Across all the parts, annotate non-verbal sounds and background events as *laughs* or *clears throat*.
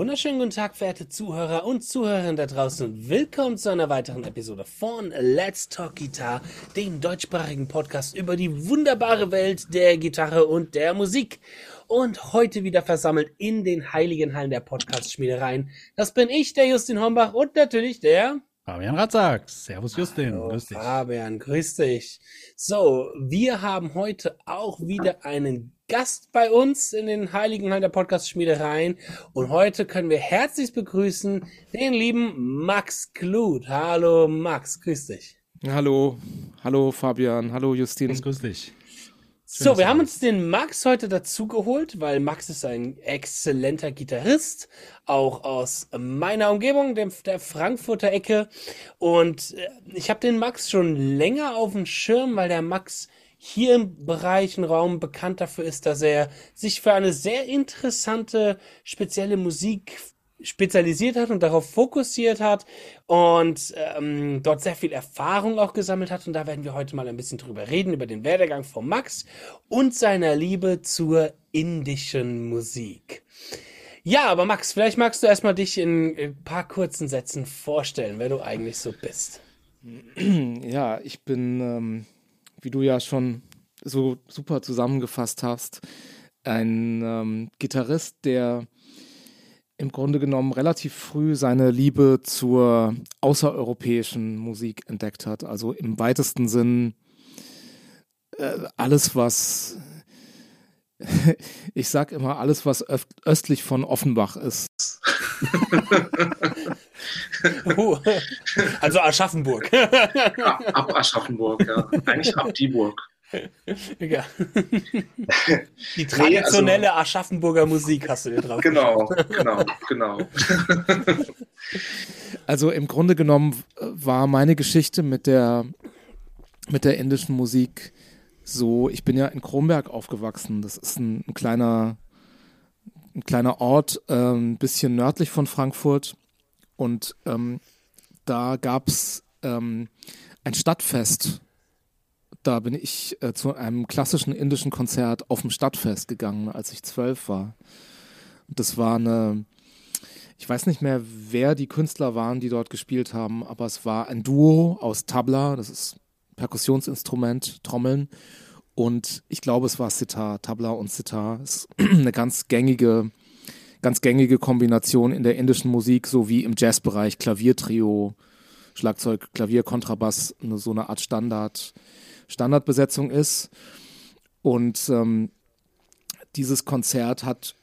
wunderschönen guten Tag, verehrte Zuhörer und Zuhörerinnen da draußen. Willkommen zu einer weiteren Episode von Let's Talk Guitar, dem deutschsprachigen Podcast über die wunderbare Welt der Gitarre und der Musik. Und heute wieder versammelt in den heiligen Hallen der Podcast-Schmiedereien. Das bin ich, der Justin Hombach und natürlich der Fabian Ratzak. Servus Justin. Hallo, grüß dich. Fabian, grüß dich. So, wir haben heute auch wieder einen Gast bei uns in den Heiligen Hallen der Podcast-Schmiedereien. Und heute können wir herzlich begrüßen den lieben Max Kluth. Hallo Max, grüß dich. Hallo, hallo Fabian, hallo Justin. Grüß dich. Schön, so, wir haben uns den Max heute dazu geholt, weil Max ist ein exzellenter Gitarrist, auch aus meiner Umgebung, dem, der Frankfurter Ecke. Und äh, ich habe den Max schon länger auf dem Schirm, weil der Max hier im Bereich Raum bekannt dafür ist, dass er sich für eine sehr interessante, spezielle Musik spezialisiert hat und darauf fokussiert hat und ähm, dort sehr viel Erfahrung auch gesammelt hat. Und da werden wir heute mal ein bisschen drüber reden, über den Werdegang von Max und seiner Liebe zur indischen Musik. Ja, aber Max, vielleicht magst du erstmal dich in ein paar kurzen Sätzen vorstellen, wer du eigentlich so bist. Ja, ich bin ähm, wie du ja schon so super zusammengefasst hast, ein ähm, Gitarrist, der im Grunde genommen relativ früh seine Liebe zur außereuropäischen Musik entdeckt hat. Also im weitesten Sinn äh, alles, was *laughs* ich sag immer, alles, was östlich von Offenbach ist. *laughs* uh, also Aschaffenburg. ja, ab Aschaffenburg, ja. Eigentlich ab Dieburg. Ja. Die traditionelle nee, also, Aschaffenburger Musik hast du dir drauf. Genau, genau, genau. Also im Grunde genommen war meine Geschichte mit der, mit der indischen Musik so, ich bin ja in Kronberg aufgewachsen. Das ist ein, ein kleiner, ein kleiner Ort, äh, ein bisschen nördlich von Frankfurt. Und ähm, da gab es ähm, ein Stadtfest. Da bin ich äh, zu einem klassischen indischen Konzert auf dem Stadtfest gegangen, als ich zwölf war. Das war eine, ich weiß nicht mehr, wer die Künstler waren, die dort gespielt haben, aber es war ein Duo aus Tabla, das ist Perkussionsinstrument, Trommeln. Und ich glaube, es war Sitar, Tabla und Sitar. Ist *clears throat* eine ganz gängige, ganz gängige Kombination in der indischen Musik, sowie im Jazzbereich Klaviertrio, Schlagzeug, Klavier, Kontrabass, eine, so eine Art Standard, Standardbesetzung ist. Und ähm, dieses Konzert hat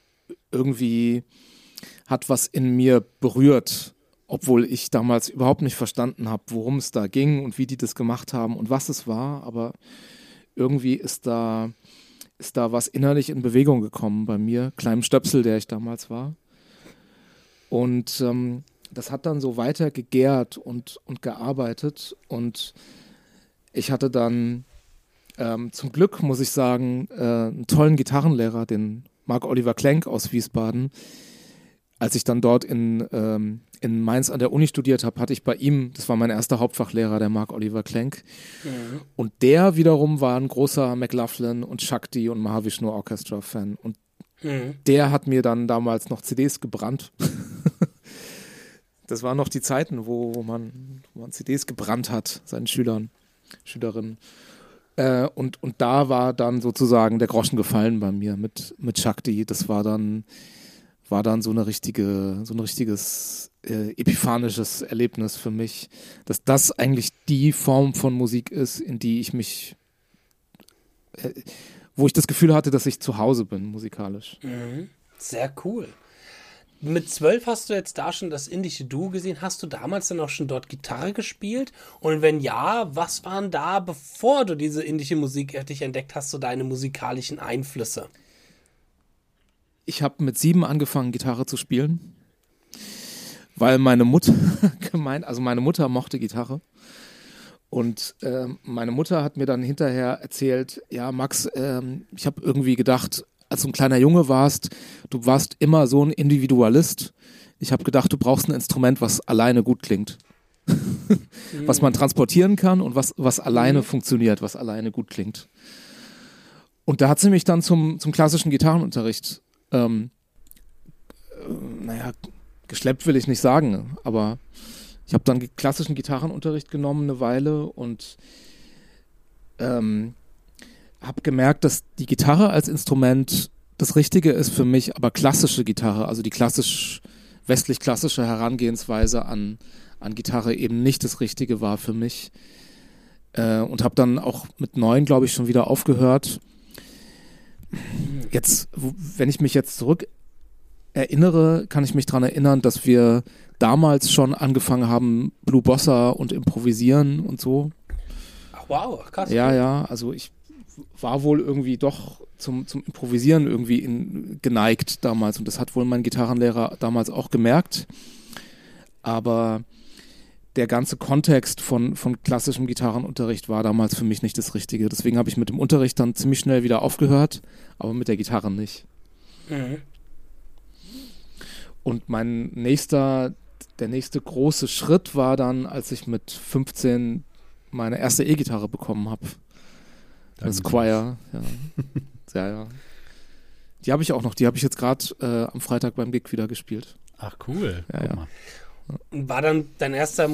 irgendwie, hat was in mir berührt obwohl ich damals überhaupt nicht verstanden habe, worum es da ging und wie die das gemacht haben und was es war. Aber irgendwie ist da, ist da was innerlich in Bewegung gekommen bei mir, kleinem Stöpsel, der ich damals war. Und ähm, das hat dann so weiter gegärt und, und gearbeitet. Und ich hatte dann ähm, zum Glück, muss ich sagen, äh, einen tollen Gitarrenlehrer, den Marc Oliver Klenk aus Wiesbaden. Als ich dann dort in, ähm, in Mainz an der Uni studiert habe, hatte ich bei ihm, das war mein erster Hauptfachlehrer, der Mark Oliver Klenk. Mhm. Und der wiederum war ein großer McLaughlin und Shakti und Mahavishnu Orchestra Fan. Und mhm. der hat mir dann damals noch CDs gebrannt. *laughs* das waren noch die Zeiten, wo, wo, man, wo man CDs gebrannt hat, seinen Schülern, Schülerinnen. Äh, und, und da war dann sozusagen der Groschen gefallen bei mir mit, mit Shakti. Das war dann war dann so eine richtige, so ein richtiges äh, epiphanisches Erlebnis für mich, dass das eigentlich die Form von Musik ist, in die ich mich, äh, wo ich das Gefühl hatte, dass ich zu Hause bin musikalisch. Mhm. Sehr cool. Mit zwölf hast du jetzt da schon das indische Duo gesehen. Hast du damals dann auch schon dort Gitarre gespielt? Und wenn ja, was waren da, bevor du diese indische Musik dich entdeckt hast, so deine musikalischen Einflüsse? Ich habe mit sieben angefangen, Gitarre zu spielen, weil meine Mutter *laughs* gemeint, also meine Mutter mochte Gitarre. Und äh, meine Mutter hat mir dann hinterher erzählt, ja, Max, äh, ich habe irgendwie gedacht, als du ein kleiner Junge warst, du warst immer so ein Individualist. Ich habe gedacht, du brauchst ein Instrument, was alleine gut klingt. *laughs* was man transportieren kann und was, was alleine mhm. funktioniert, was alleine gut klingt. Und da hat sie mich dann zum, zum klassischen Gitarrenunterricht ähm, naja, geschleppt will ich nicht sagen, aber ich habe dann klassischen Gitarrenunterricht genommen eine Weile und ähm, habe gemerkt, dass die Gitarre als Instrument das Richtige ist für mich, aber klassische Gitarre, also die klassisch westlich-klassische Herangehensweise an, an Gitarre eben nicht das Richtige war für mich. Äh, und habe dann auch mit neun, glaube ich, schon wieder aufgehört. Jetzt, wenn ich mich jetzt zurück erinnere, kann ich mich daran erinnern, dass wir damals schon angefangen haben, Blue Bossa und improvisieren und so. Ach, wow, krass. Ja, ja, also ich war wohl irgendwie doch zum, zum Improvisieren irgendwie in, geneigt damals und das hat wohl mein Gitarrenlehrer damals auch gemerkt. Aber der ganze Kontext von, von klassischem Gitarrenunterricht war damals für mich nicht das Richtige. Deswegen habe ich mit dem Unterricht dann ziemlich schnell wieder aufgehört, aber mit der Gitarre nicht. Mhm. Und mein nächster, der nächste große Schritt war dann, als ich mit 15 meine erste E-Gitarre bekommen habe. Das Choir, ja. *laughs* ja, ja. Die habe ich auch noch, die habe ich jetzt gerade äh, am Freitag beim Gig wieder gespielt. Ach cool. Ja, ja. War dann dein erster,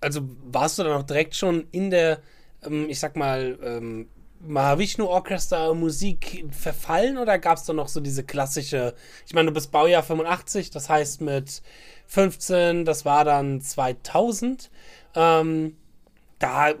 also warst du dann auch direkt schon in der, ähm, ich sag mal, ähm, Mahavishnu Orchestra Musik verfallen oder gab es da noch so diese klassische, ich meine, du bist Baujahr 85, das heißt mit 15, das war dann 2000. Ähm, da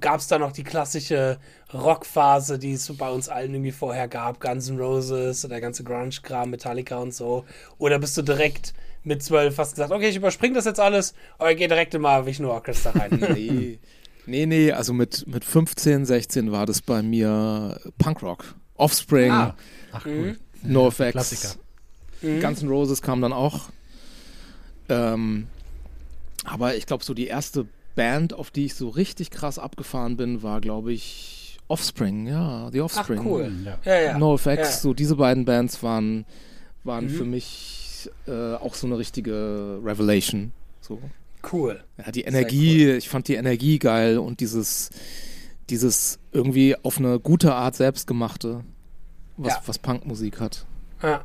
gab es dann noch die klassische Rockphase, die es bei uns allen irgendwie vorher gab, Guns N' Roses, der ganze Grunge-Kram, Metallica und so. Oder bist du direkt mit 12 hast gesagt, okay, ich überspringe das jetzt alles, aber ich gehe direkt in Mahavishnu Orchestra rein? *laughs* nee. Nee, nee, also mit, mit 15, 16 war das bei mir Punkrock. Offspring, ah. Ach, cool. Mhm. NoFX. Klassiker. Mhm. Guns N' Roses kam dann auch. Ähm, aber ich glaube, so die erste Band, auf die ich so richtig krass abgefahren bin, war, glaube ich, Offspring. Ja, The Offspring. Ach, cool. Ja. Ja, ja. NoFX, ja. so diese beiden Bands waren, waren mhm. für mich äh, auch so eine richtige Revelation. So. Cool. Ja, die Energie, cool. ich fand die Energie geil und dieses, dieses irgendwie auf eine gute Art selbstgemachte, was, ja. was Punkmusik hat. Ja.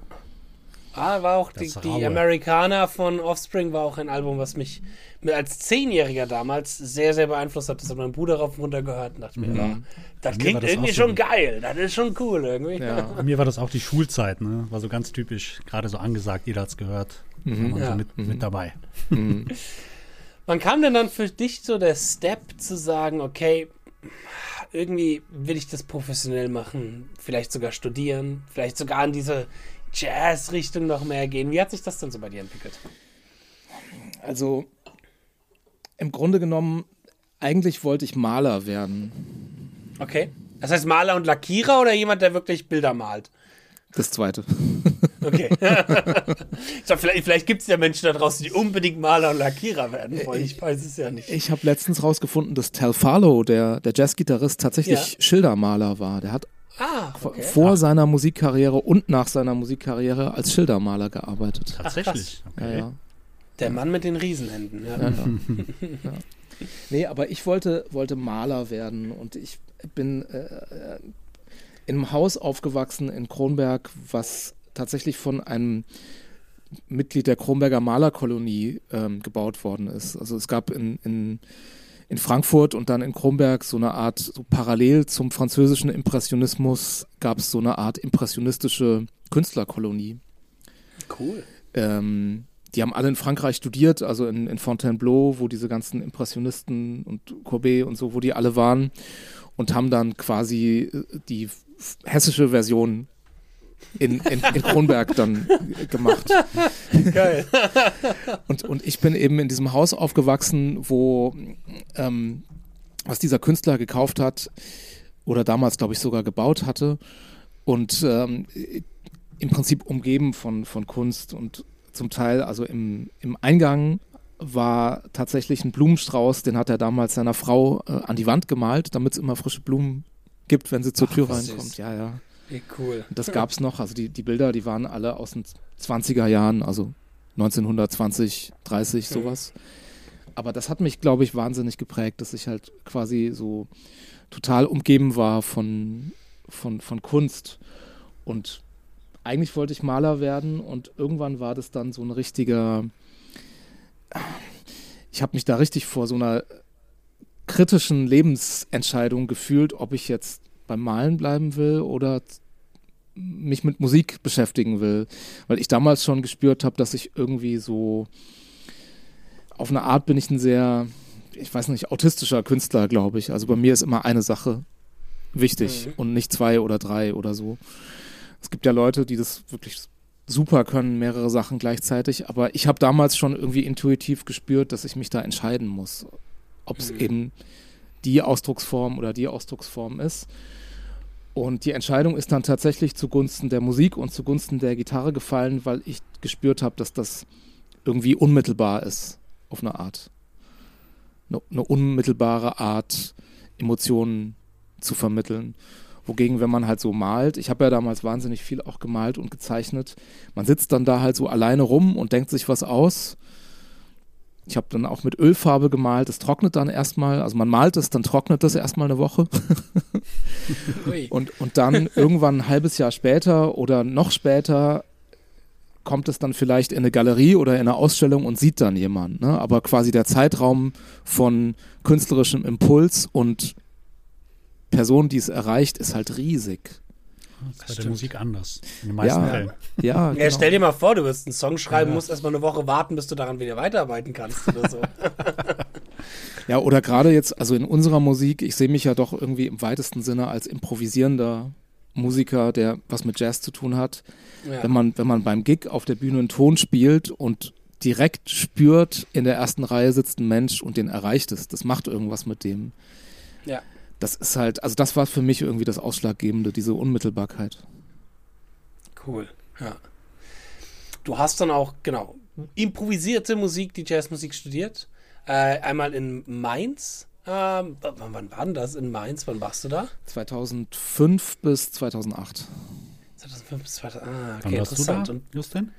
Ah, war auch die, die, Amerikaner von Offspring war auch ein Album, was mich als Zehnjähriger damals sehr, sehr beeinflusst hat. Das hat mein Bruder rauf und runter gehört und dachte mhm. mir, das klingt das irgendwie schon geil, das ist schon cool irgendwie. Ja. Bei *laughs* mir war das auch die Schulzeit, ne? War so ganz typisch, gerade so angesagt, jeder hat es gehört. Mhm. Ja. So mit, mhm. mit dabei. Mhm. *laughs* Wann kam denn dann für dich so der Step zu sagen, okay, irgendwie will ich das professionell machen, vielleicht sogar studieren, vielleicht sogar in diese Jazz-Richtung noch mehr gehen? Wie hat sich das denn so bei dir entwickelt? Also im Grunde genommen, eigentlich wollte ich Maler werden. Okay. Das heißt Maler und Lackierer oder jemand, der wirklich Bilder malt? Das zweite. Okay. *laughs* *laughs* so, vielleicht vielleicht gibt es ja Menschen da draußen, die unbedingt Maler und Lackierer werden wollen. Ich weiß es ja nicht. Ich habe letztens rausgefunden, dass Tal Farlow, der, der Jazzgitarrist, tatsächlich ja. Schildermaler war. Der hat ah, okay. vor Ach. seiner Musikkarriere und nach seiner Musikkarriere als Schildermaler gearbeitet. Tatsächlich? Okay. Ja, ja. Der Mann mit den Riesenhänden. Ja. *laughs* ja. Nee, aber ich wollte, wollte Maler werden und ich bin äh, äh in einem Haus aufgewachsen in Kronberg, was tatsächlich von einem Mitglied der Kronberger Malerkolonie ähm, gebaut worden ist. Also es gab in, in, in Frankfurt und dann in Kronberg so eine Art, so parallel zum französischen Impressionismus gab es so eine Art impressionistische Künstlerkolonie. Cool. Ähm, die haben alle in Frankreich studiert, also in, in Fontainebleau, wo diese ganzen Impressionisten und Courbet und so, wo die alle waren und haben dann quasi äh, die hessische Version in, in, in Kronberg dann gemacht. Geil. und, und ich bin eben in diesem Haus aufgewachsen, wo ähm, was dieser Künstler gekauft hat oder damals, glaube ich, sogar gebaut hatte und ähm, im Prinzip umgeben von, von Kunst und zum Teil, also im, im Eingang war tatsächlich ein Blumenstrauß, den hat er damals seiner Frau äh, an die Wand gemalt, damit es immer frische Blumen gibt, wenn sie zur Ach, Tür reinkommt. Ist. Ja, ja. Wie cool. Das gab es noch. Also die, die Bilder, die waren alle aus den 20er Jahren, also 1920, 30, okay. sowas. Aber das hat mich, glaube ich, wahnsinnig geprägt, dass ich halt quasi so total umgeben war von, von, von Kunst und eigentlich wollte ich Maler werden und irgendwann war das dann so ein richtiger, ich habe mich da richtig vor so einer kritischen Lebensentscheidung gefühlt, ob ich jetzt beim Malen bleiben will oder mich mit Musik beschäftigen will, weil ich damals schon gespürt habe, dass ich irgendwie so auf eine Art bin ich ein sehr, ich weiß nicht, autistischer Künstler, glaube ich. Also bei mir ist immer eine Sache wichtig mhm. und nicht zwei oder drei oder so. Es gibt ja Leute, die das wirklich super können, mehrere Sachen gleichzeitig, aber ich habe damals schon irgendwie intuitiv gespürt, dass ich mich da entscheiden muss, ob es mhm. eben die Ausdrucksform oder die Ausdrucksform ist. Und die Entscheidung ist dann tatsächlich zugunsten der Musik und zugunsten der Gitarre gefallen, weil ich gespürt habe, dass das irgendwie unmittelbar ist, auf eine Art. Eine, eine unmittelbare Art, Emotionen zu vermitteln. Wogegen, wenn man halt so malt, ich habe ja damals wahnsinnig viel auch gemalt und gezeichnet, man sitzt dann da halt so alleine rum und denkt sich was aus ich habe dann auch mit Ölfarbe gemalt, es trocknet dann erstmal, also man malt es, dann trocknet das erstmal eine Woche. *laughs* und, und dann irgendwann ein halbes Jahr später oder noch später kommt es dann vielleicht in eine Galerie oder in eine Ausstellung und sieht dann jemand. Ne? Aber quasi der Zeitraum von künstlerischem Impuls und Person, die es erreicht, ist halt riesig. Das ist bei der Musik anders. In den meisten ja, Fällen. Ja, genau. ja, stell dir mal vor, du wirst einen Song schreiben, ja. musst erstmal eine Woche warten, bis du daran wieder weiterarbeiten kannst oder so. *laughs* ja, oder gerade jetzt, also in unserer Musik, ich sehe mich ja doch irgendwie im weitesten Sinne als improvisierender Musiker, der was mit Jazz zu tun hat. Ja. Wenn, man, wenn man beim Gig auf der Bühne einen Ton spielt und direkt spürt, in der ersten Reihe sitzt ein Mensch und den erreicht es. Das macht irgendwas mit dem. Ja das ist halt, also das war für mich irgendwie das Ausschlaggebende, diese Unmittelbarkeit. Cool, ja. Du hast dann auch, genau, improvisierte Musik, die Jazzmusik studiert. Äh, einmal in Mainz. Ähm, wann war denn das in Mainz? Wann warst du da? 2005 bis 2008. 2005 bis 2008. Ah, okay, Wann warst interessant. Du da, Justin?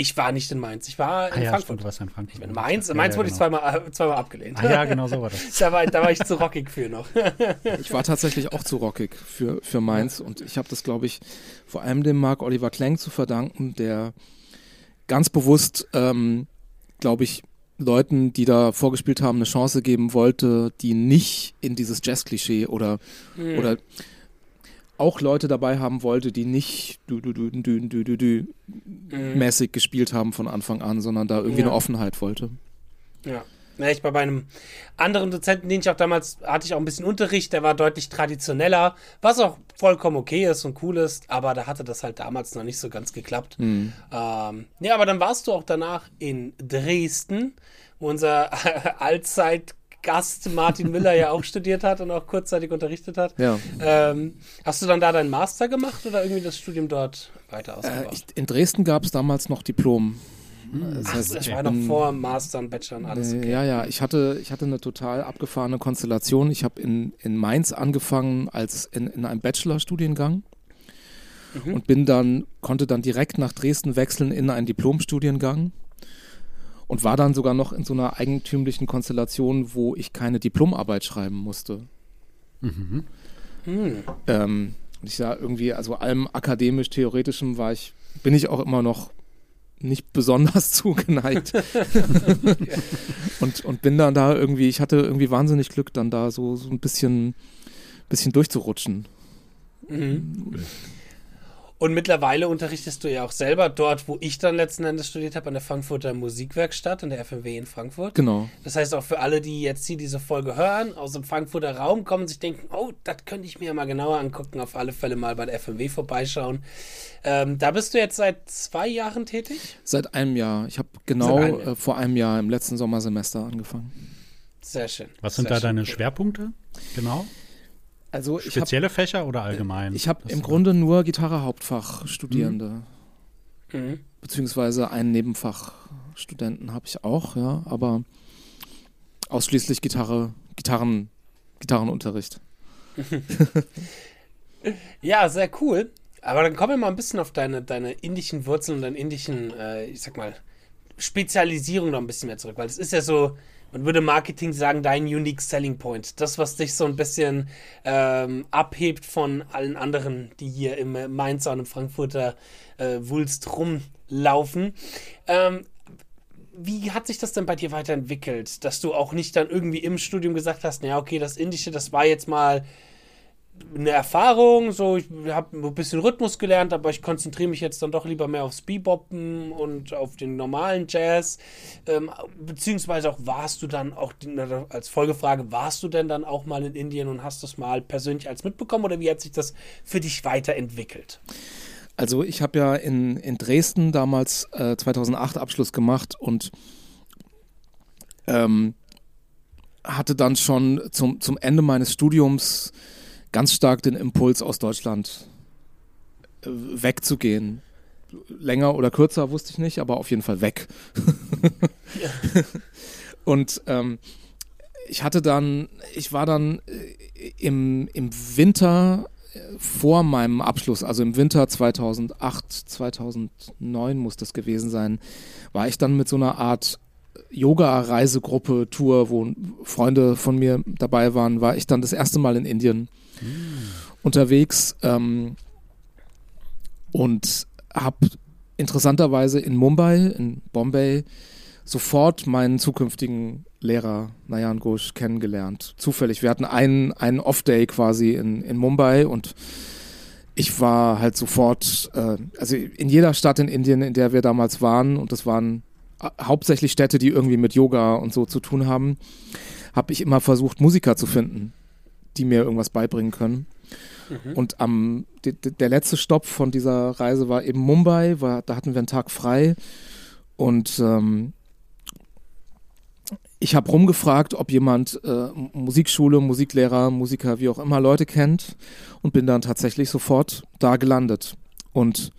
Ich war nicht in Mainz, ich war in ah, ja, Frankfurt. Stimmt, du warst in Frankfurt. Ich bin in Mainz, in Mainz ja, wurde genau. ich zweimal, äh, zweimal abgelehnt. Ah, ja, genau so war das. *laughs* da, war, da war ich zu rockig für noch. *laughs* ich war tatsächlich auch zu rockig für, für Mainz und ich habe das, glaube ich, vor allem dem Marc Oliver Klenk zu verdanken, der ganz bewusst, ähm, glaube ich, Leuten, die da vorgespielt haben, eine Chance geben wollte, die nicht in dieses Jazz-Klischee oder, mhm. oder auch Leute dabei haben wollte, die nicht du, du, du, du, du, du, du mhm. mäßig gespielt haben von Anfang an, sondern da irgendwie ja. eine Offenheit wollte. Ja. Ja, ich war bei einem anderen Dozenten, den ich auch damals hatte, ich auch ein bisschen Unterricht, der war deutlich traditioneller, was auch vollkommen okay ist und cool ist, aber da hatte das halt damals noch nicht so ganz geklappt. Mhm. Ähm, ja, aber dann warst du auch danach in Dresden, wo unser *laughs* allzeit Gast Martin Müller ja auch studiert hat und auch kurzzeitig unterrichtet hat. Ja. Ähm, hast du dann da deinen Master gemacht oder irgendwie das Studium dort weiter ausgebaut? Äh, in Dresden gab es damals noch Diplom. Hm. Das heißt, Ach, ich war noch vor Master und Bachelor und alles. Okay. Ja, ja, ich hatte, ich hatte eine total abgefahrene Konstellation. Ich habe in, in Mainz angefangen als in, in einem Bachelorstudiengang mhm. und bin dann, konnte dann direkt nach Dresden wechseln in einen Diplomstudiengang und war dann sogar noch in so einer eigentümlichen Konstellation, wo ich keine Diplomarbeit schreiben musste. Mhm. Hm. Ähm, ich sah irgendwie, also allem akademisch-theoretischem war ich, bin ich auch immer noch nicht besonders *laughs* zugeneigt. *laughs* und, und bin dann da irgendwie, ich hatte irgendwie wahnsinnig Glück, dann da so, so ein bisschen, bisschen durchzurutschen. Mhm. Und mittlerweile unterrichtest du ja auch selber dort, wo ich dann letzten Endes studiert habe, an der Frankfurter Musikwerkstatt, an der FMW in Frankfurt. Genau. Das heißt auch für alle, die jetzt hier diese Folge hören, aus dem Frankfurter Raum kommen sich denken, oh, das könnte ich mir ja mal genauer angucken, auf alle Fälle mal bei der FMW vorbeischauen. Ähm, da bist du jetzt seit zwei Jahren tätig? Seit einem Jahr. Ich habe genau einem äh, vor einem Jahr im letzten Sommersemester angefangen. Sehr schön. Was sind Sehr da deine Schwerpunkte? Genau. Also Spezielle hab, Fächer oder allgemein? Ich habe im Grunde nur Gitarre Hauptfach Studierende. Mhm. mhm. Beziehungsweise einen Nebenfachstudenten habe ich auch, ja, aber ausschließlich Gitarre, Gitarren, Gitarrenunterricht. *laughs* ja, sehr cool. Aber dann kommen wir mal ein bisschen auf deine, deine indischen Wurzeln und deine indischen, äh, ich sag mal, Spezialisierung noch ein bisschen mehr zurück, weil es ist ja so, man würde Marketing sagen, dein Unique Selling Point. Das, was dich so ein bisschen ähm, abhebt von allen anderen, die hier im Mainzer und im Frankfurter äh, Wulst rumlaufen. Ähm, wie hat sich das denn bei dir weiterentwickelt, dass du auch nicht dann irgendwie im Studium gesagt hast, naja, okay, das Indische, das war jetzt mal eine Erfahrung, so ich habe ein bisschen Rhythmus gelernt, aber ich konzentriere mich jetzt dann doch lieber mehr aufs Beboppen und auf den normalen Jazz. Ähm, beziehungsweise auch warst du dann auch als Folgefrage, warst du denn dann auch mal in Indien und hast das mal persönlich als mitbekommen oder wie hat sich das für dich weiterentwickelt? Also ich habe ja in, in Dresden damals äh, 2008 Abschluss gemacht und ähm, hatte dann schon zum, zum Ende meines Studiums ganz stark den Impuls aus Deutschland äh, wegzugehen. Länger oder kürzer wusste ich nicht, aber auf jeden Fall weg. ja. *laughs* Und ähm, ich hatte dann, ich war dann äh, im, im Winter äh, vor meinem Abschluss, also im Winter 2008, 2009 muss das gewesen sein, war ich dann mit so einer Art Yoga-Reisegruppe, Tour, wo Freunde von mir dabei waren, war ich dann das erste Mal in Indien unterwegs ähm, und habe interessanterweise in Mumbai, in Bombay, sofort meinen zukünftigen Lehrer Nayan Ghosh kennengelernt. Zufällig. Wir hatten einen, einen Off-Day quasi in, in Mumbai und ich war halt sofort, äh, also in jeder Stadt in Indien, in der wir damals waren, und das waren hauptsächlich Städte, die irgendwie mit Yoga und so zu tun haben, habe ich immer versucht, Musiker zu finden die mir irgendwas beibringen können. Mhm. Und am de, de, der letzte Stopp von dieser Reise war eben Mumbai, war, da hatten wir einen Tag frei und ähm, ich habe rumgefragt, ob jemand äh, Musikschule, Musiklehrer, Musiker, wie auch immer Leute kennt und bin dann tatsächlich sofort da gelandet. Und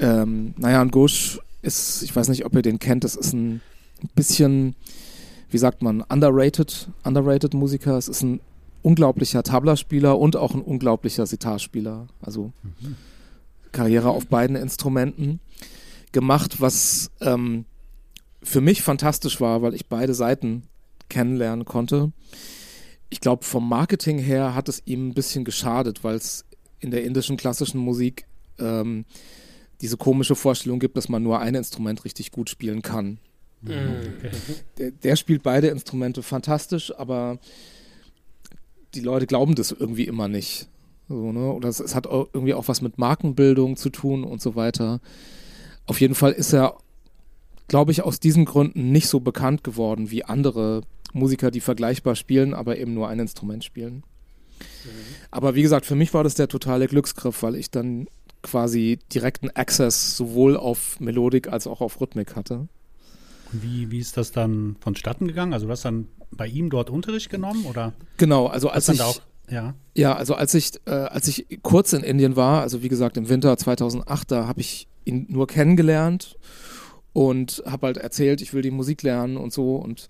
ähm, naja, ein Gush ist, ich weiß nicht, ob ihr den kennt, das ist ein bisschen, wie sagt man, underrated, underrated Musiker. Es ist ein unglaublicher Tablaspieler und auch ein unglaublicher Sitarspieler. Also mhm. Karriere auf beiden Instrumenten gemacht, was ähm, für mich fantastisch war, weil ich beide Seiten kennenlernen konnte. Ich glaube, vom Marketing her hat es ihm ein bisschen geschadet, weil es in der indischen klassischen Musik ähm, diese komische Vorstellung gibt, dass man nur ein Instrument richtig gut spielen kann. Mhm. Okay. Der, der, spielt beide Instrumente fantastisch, aber die Leute glauben das irgendwie immer nicht. So, ne? Oder es, es hat auch irgendwie auch was mit Markenbildung zu tun und so weiter. Auf jeden Fall ist er, glaube ich, aus diesen Gründen nicht so bekannt geworden wie andere Musiker, die vergleichbar spielen, aber eben nur ein Instrument spielen. Mhm. Aber wie gesagt, für mich war das der totale Glücksgriff, weil ich dann quasi direkten Access sowohl auf Melodik als auch auf Rhythmik hatte. Und wie, wie ist das dann vonstatten gegangen? Also du hast dann bei ihm dort Unterricht genommen oder? Genau, also als ich ja. ja, also als ich äh, als ich kurz in Indien war, also wie gesagt im Winter 2008, da habe ich ihn nur kennengelernt und habe halt erzählt, ich will die Musik lernen und so und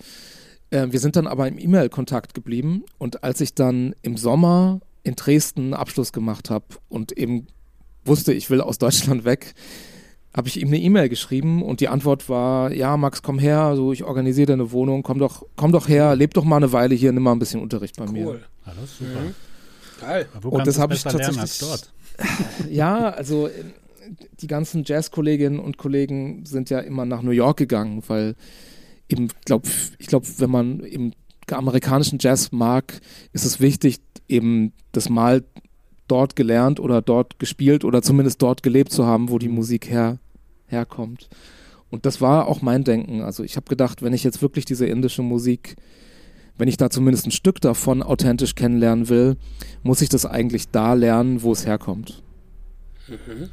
äh, wir sind dann aber im E-Mail-Kontakt geblieben und als ich dann im Sommer in Dresden Abschluss gemacht habe und eben wusste, ich will aus Deutschland weg, habe ich ihm eine E-Mail geschrieben und die Antwort war, ja, Max, komm her, also ich organisiere dir eine Wohnung, komm doch, komm doch her, leb doch mal eine Weile hier, nimm mal ein bisschen Unterricht bei cool. mir. Cool. Ja, das ist super. Mhm. Geil. und das habe ich tatsächlich dort. *laughs* ja, also die ganzen Jazz-Kolleginnen und Kollegen sind ja immer nach New York gegangen, weil eben, glaub, ich glaube, wenn man eben amerikanischen Jazz mag, ist es wichtig, eben das mal dort gelernt oder dort gespielt oder zumindest dort gelebt zu haben, wo die Musik her herkommt. Und das war auch mein Denken. Also ich habe gedacht, wenn ich jetzt wirklich diese indische Musik, wenn ich da zumindest ein Stück davon authentisch kennenlernen will, muss ich das eigentlich da lernen, wo es herkommt. Mhm.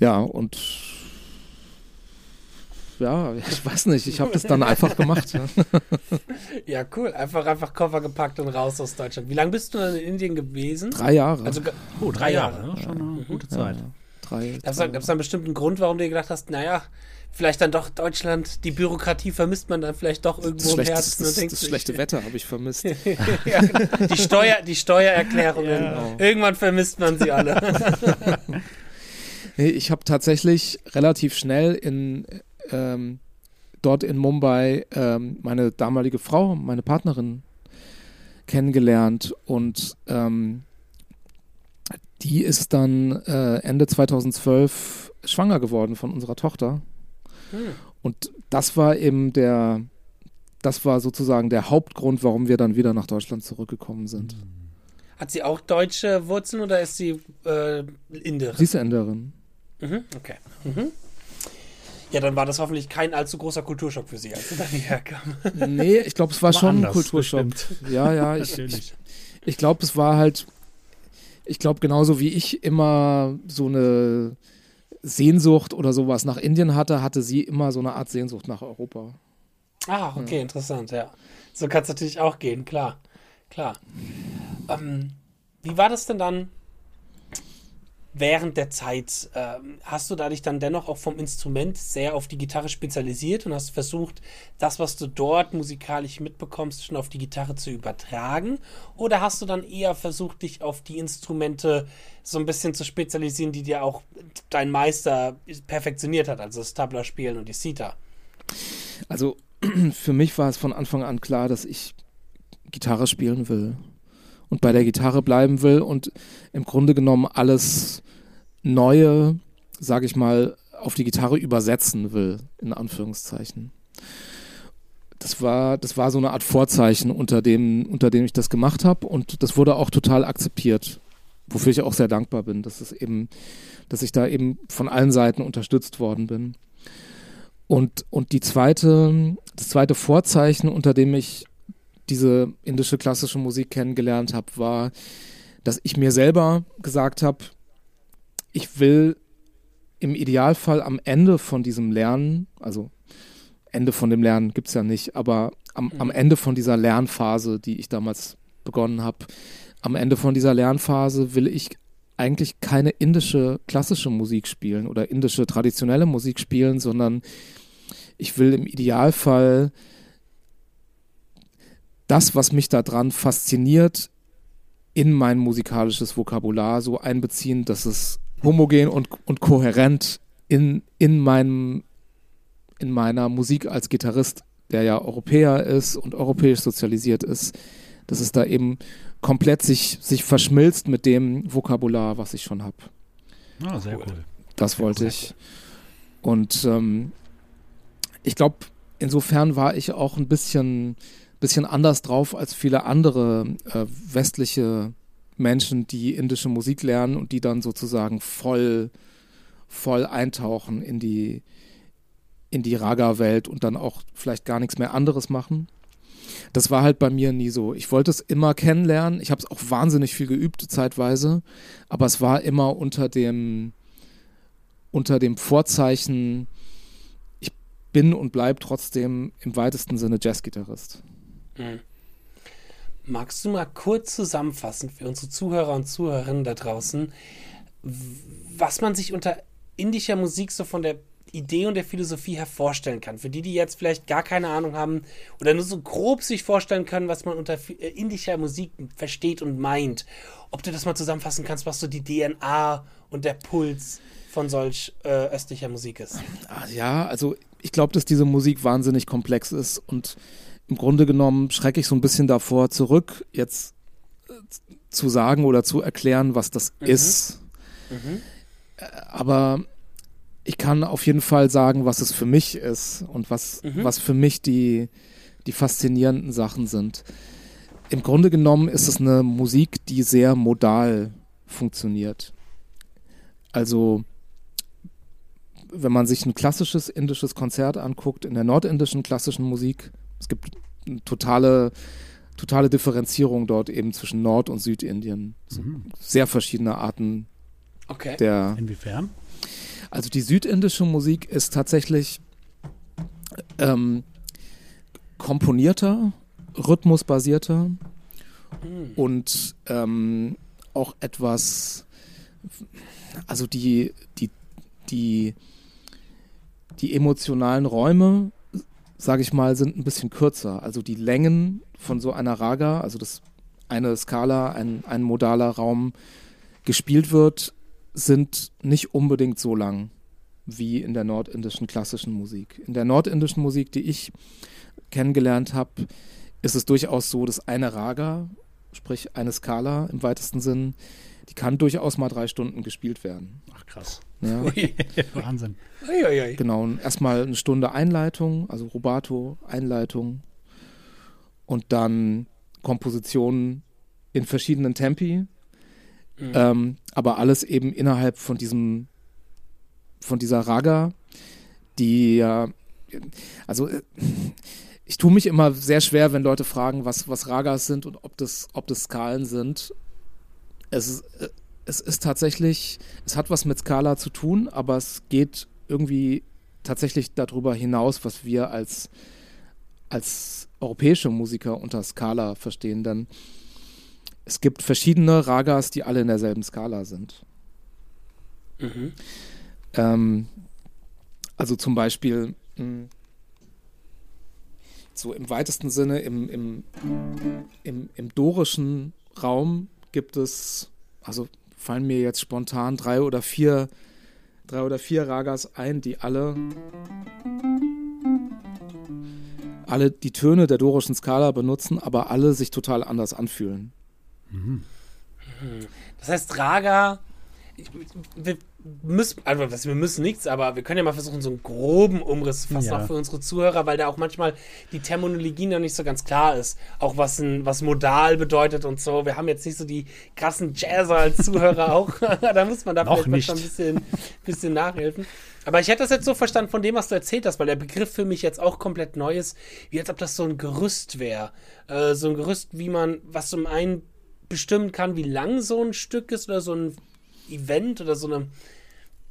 Ja, und ja, ich weiß nicht, ich habe das dann einfach gemacht. Ja. *laughs* ja. cool. Einfach, einfach Koffer gepackt und raus aus Deutschland. Wie lange bist du dann in Indien gewesen? Drei Jahre. Also, oh, drei, drei Jahre. Jahre. Ja, schon eine gute Zeit. Ja, drei. Gab es da einen bestimmten Grund, warum du dir gedacht hast, naja, vielleicht dann doch Deutschland, die Bürokratie vermisst man dann vielleicht doch irgendwo im Herzen. Das, das, das schlechte Wetter habe ich vermisst. *laughs* ja, die, Steuer, die Steuererklärungen, ja. Genau. irgendwann vermisst man sie alle. *laughs* nee, ich habe tatsächlich relativ schnell in ähm, dort in Mumbai ähm, meine damalige Frau, meine Partnerin kennengelernt und ähm, die ist dann äh, Ende 2012 schwanger geworden von unserer Tochter. Hm. Und das war eben der, das war sozusagen der Hauptgrund, warum wir dann wieder nach Deutschland zurückgekommen sind. Hat sie auch deutsche Wurzeln oder ist sie äh, Inderin? Sie ist Inderin. Mhm, okay. Mhm. Ja, dann war das hoffentlich kein allzu großer Kulturschock für Sie, als Sie dann hierher kamen. Nee, ich glaube, es war, war schon ein Kulturschock. Bestimmt. Ja, ja, *laughs* ich, ich, ich glaube, es war halt, ich glaube, genauso wie ich immer so eine Sehnsucht oder sowas nach Indien hatte, hatte sie immer so eine Art Sehnsucht nach Europa. Ah, okay, ja. interessant, ja. So kann es natürlich auch gehen, klar. Klar. Ähm, wie war das denn dann während der Zeit? Ähm, hast du da dich dann dennoch auch vom Instrument sehr auf die Gitarre spezialisiert und hast versucht, das, was du dort musikalisch mitbekommst, schon auf die Gitarre zu übertragen? Oder hast du dann eher versucht, dich auf die Instrumente so ein bisschen zu spezialisieren, die dir auch dein Meister perfektioniert hat, also das Tabla spielen und die Sita? Also *clears throat* für mich war es von Anfang an klar, dass ich Gitarre spielen will und bei der Gitarre bleiben will und im Grunde genommen alles Neue, sage ich mal, auf die Gitarre übersetzen will, in Anführungszeichen. Das war, das war so eine Art Vorzeichen, unter dem, unter dem ich das gemacht habe und das wurde auch total akzeptiert, wofür ich auch sehr dankbar bin, dass es eben, dass ich da eben von allen Seiten unterstützt worden bin. Und, und die zweite, das zweite Vorzeichen, unter dem ich diese indische klassische Musik kennengelernt habe, war, dass ich mir selber gesagt habe, ich will im Idealfall am Ende von diesem Lernen, also Ende von dem Lernen gibt es ja nicht, aber am, mhm. am Ende von dieser Lernphase, die ich damals begonnen habe, am Ende von dieser Lernphase will ich eigentlich keine indische klassische Musik spielen oder indische traditionelle Musik spielen, sondern ich will im Idealfall das, was mich daran fasziniert, in mein musikalisches Vokabular so einbeziehen, dass es homogen und, und kohärent in, in, meinem, in meiner Musik als Gitarrist, der ja Europäer ist und europäisch sozialisiert ist, dass es da eben komplett sich, sich verschmilzt mit dem Vokabular, was ich schon habe. Ah, sehr cool. Das wollte ich. Und ähm, ich glaube, insofern war ich auch ein bisschen bisschen anders drauf als viele andere äh, westliche Menschen, die indische Musik lernen und die dann sozusagen voll, voll eintauchen in die, in die Raga-Welt und dann auch vielleicht gar nichts mehr anderes machen. Das war halt bei mir nie so. Ich wollte es immer kennenlernen. Ich habe es auch wahnsinnig viel geübt zeitweise, aber es war immer unter dem unter dem Vorzeichen, ich bin und bleibe trotzdem im weitesten Sinne Jazzgitarrist. Mhm. Magst du mal kurz zusammenfassen für unsere Zuhörer und Zuhörerinnen da draußen, was man sich unter indischer Musik so von der Idee und der Philosophie her vorstellen kann? Für die, die jetzt vielleicht gar keine Ahnung haben oder nur so grob sich vorstellen können, was man unter äh, indischer Musik versteht und meint. Ob du das mal zusammenfassen kannst, was so die DNA und der Puls von solch äh, östlicher Musik ist. Ah, ja, also ich glaube, dass diese Musik wahnsinnig komplex ist und im Grunde genommen schrecke ich so ein bisschen davor zurück, jetzt äh, zu sagen oder zu erklären, was das mhm. ist. Mhm. Äh, aber ich kann auf jeden Fall sagen, was es für mich ist und was, mhm. was für mich die, die faszinierenden Sachen sind. Im Grunde genommen ist es eine Musik, die sehr modal funktioniert. Also, wenn man sich ein klassisches indisches Konzert anguckt, in der nordindischen klassischen Musik, es gibt eine totale, totale Differenzierung dort eben zwischen Nord- und Südindien. Mhm. Sehr verschiedene Arten okay. der. Inwiefern? Also die südindische Musik ist tatsächlich ähm, komponierter, rhythmusbasierter mhm. und ähm, auch etwas, also die, die, die, die emotionalen Räume sage ich mal, sind ein bisschen kürzer. Also die Längen von so einer Raga, also dass eine Skala, ein, ein modaler Raum gespielt wird, sind nicht unbedingt so lang wie in der nordindischen klassischen Musik. In der nordindischen Musik, die ich kennengelernt habe, ist es durchaus so, dass eine Raga, sprich eine Skala im weitesten Sinn, die kann durchaus mal drei Stunden gespielt werden. Ach krass. Ja. *laughs* Wahnsinn. Genau, und erstmal eine Stunde Einleitung, also Rubato, Einleitung und dann Kompositionen in verschiedenen Tempi, Mhm. ähm, aber alles eben innerhalb von diesem, von dieser Raga, die ja, also äh, ich tue mich immer sehr schwer, wenn Leute fragen, was, was Ragas sind und ob das, ob das Skalen sind. Es ist, äh, es ist tatsächlich, es hat was mit Skala zu tun, aber es geht irgendwie tatsächlich darüber hinaus, was wir als, als europäische Musiker unter Skala verstehen. Denn es gibt verschiedene Ragas, die alle in derselben Skala sind. Mhm. Ähm, also zum Beispiel mh, so im weitesten Sinne im, im, im, im dorischen Raum gibt es, also fallen mir jetzt spontan drei oder vier, drei oder vier Ragas ein, die alle alle die Töne der dorischen Skala benutzen, aber alle sich total anders anfühlen. Das heißt, Raga, ich, wir müssen, also was, wir müssen nichts, aber wir können ja mal versuchen, so einen groben Umriss zu fassen, Ja. auch für unsere Zuhörer, weil da auch manchmal die Terminologie noch nicht so ganz klar ist. Auch was ein, was modal bedeutet und so. Wir haben jetzt nicht so die krassen Jazzer als Zuhörer *laughs* auch. *laughs* da muss man da Noch vielleicht ein bisschen, bisschen nachhelfen. Aber ich hätte das jetzt so verstanden von dem, was du erzählt hast, weil der Begriff für mich jetzt auch komplett neu ist, wie als ob das so ein Gerüst wäre. Äh, so ein Gerüst, wie man, was zum einen bestimmen kann, wie lang so ein Stück ist oder so ein Event oder so eine